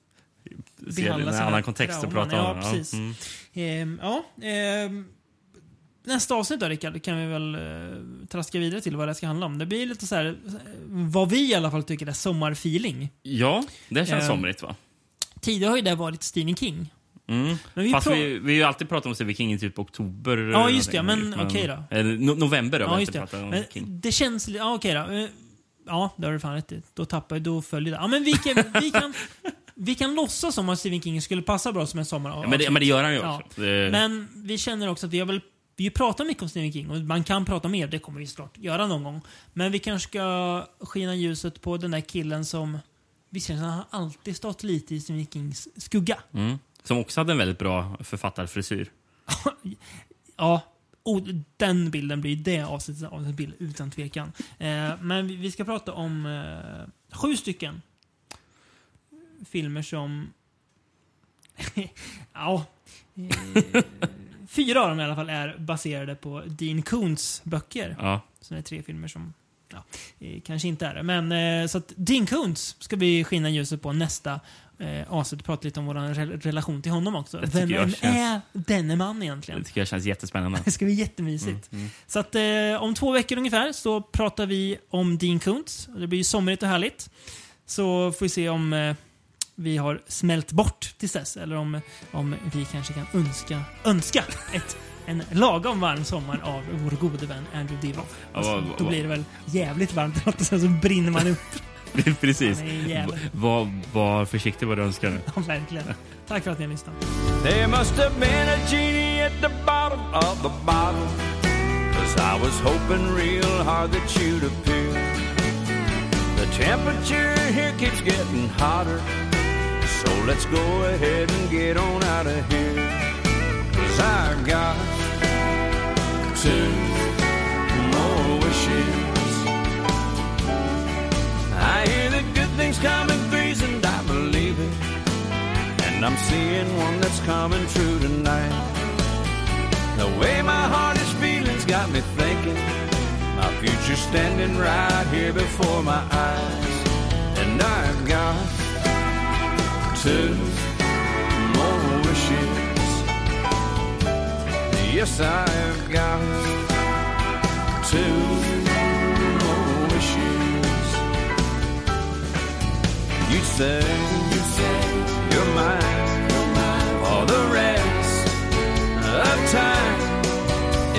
en sina annan kontext att prata om. Ja, Precis. mm. Ehm, ja, ehm, nästa avsnitt då Rickard, kan vi väl eh, traska vidare till vad det ska handla om. Det blir lite så här, eh, vad vi i alla fall tycker är sommarfeeling. Ja, det känns Ehm, somrigt va? Tidigare har ju det varit Stephen King. Mm. Men vi Fast vi, vi har ju alltid pratat om Stephen King i typ oktober. Ja, just det, men okej då. Eller no, november har vi Ja, just det. pratat om Men det känns li- Ja, okej då. Eh, Ja, det har du fan rätt i. Då tappar jag, då följer det. Ja, men vi kan, vi kan, vi kan låtsas som att Stephen King skulle passa bra som en sommar. Ja, men, det, men det gör han ju också. Det, Men vi känner också att vi har väl vi har pratat mycket om Stephen King och man kan prata mer, det kommer vi såklart göra någon gång. Men vi kanske ska skina ljuset på den där killen som visserligen har alltid stått lite i Stephen Kings skugga. mm. Som också hade en väldigt bra författarfrisyr. Ja, och den bilden blir det avsnittet av en bild utan tvekan. Eh, men vi, ska prata om eh, sju stycken filmer som... ja. Eh, fyra av dem i alla fall är baserade på Dean Koons böcker. Ja. Så det är tre filmer som ja, eh, kanske inte är det. Men eh, så att Dean Koontz ska vi skina ljuset på nästa eh, avsnitt. Prata lite om vår re relation till honom också. Vem vem känns- är denne man egentligen? Det tycker jag känns jättespännande. Det ska bli jättemysigt. Mm, Så att eh, om två veckor ungefär så pratar vi om Dean Koontz. Det blir ju somrigt och härligt. Så får vi se om eh, vi har smält bort tills dess eller om, om vi kanske kan önska, önska ett, en lagom varm sommar av vår gode vän Andrew Divoff. Ja, Och så- vad- Då blir det väl jävligt varmt och sen så brinner man upp. Precis. Han är en jävel. Var, var försiktig vad du önskar nu. Ja, verkligen. Tack för att ni har lyssnat. There must have been a genie at the bottom of the bottle. Cause I was hoping real hard that you'd appear. The temperature here keeps getting hotter. So let's go ahead and get on out of here. Cause I got two hear that things come in threes and I believe it. And I'm seeing one that's coming true tonight. The way my heart is feeling's got me thinking. My future's standing right here before my eyes. And I've got two more wishes. Yes, I've got two You say, you say you're mine, for the rest of time.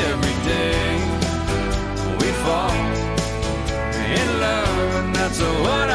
Every day we fall in love, and that's the way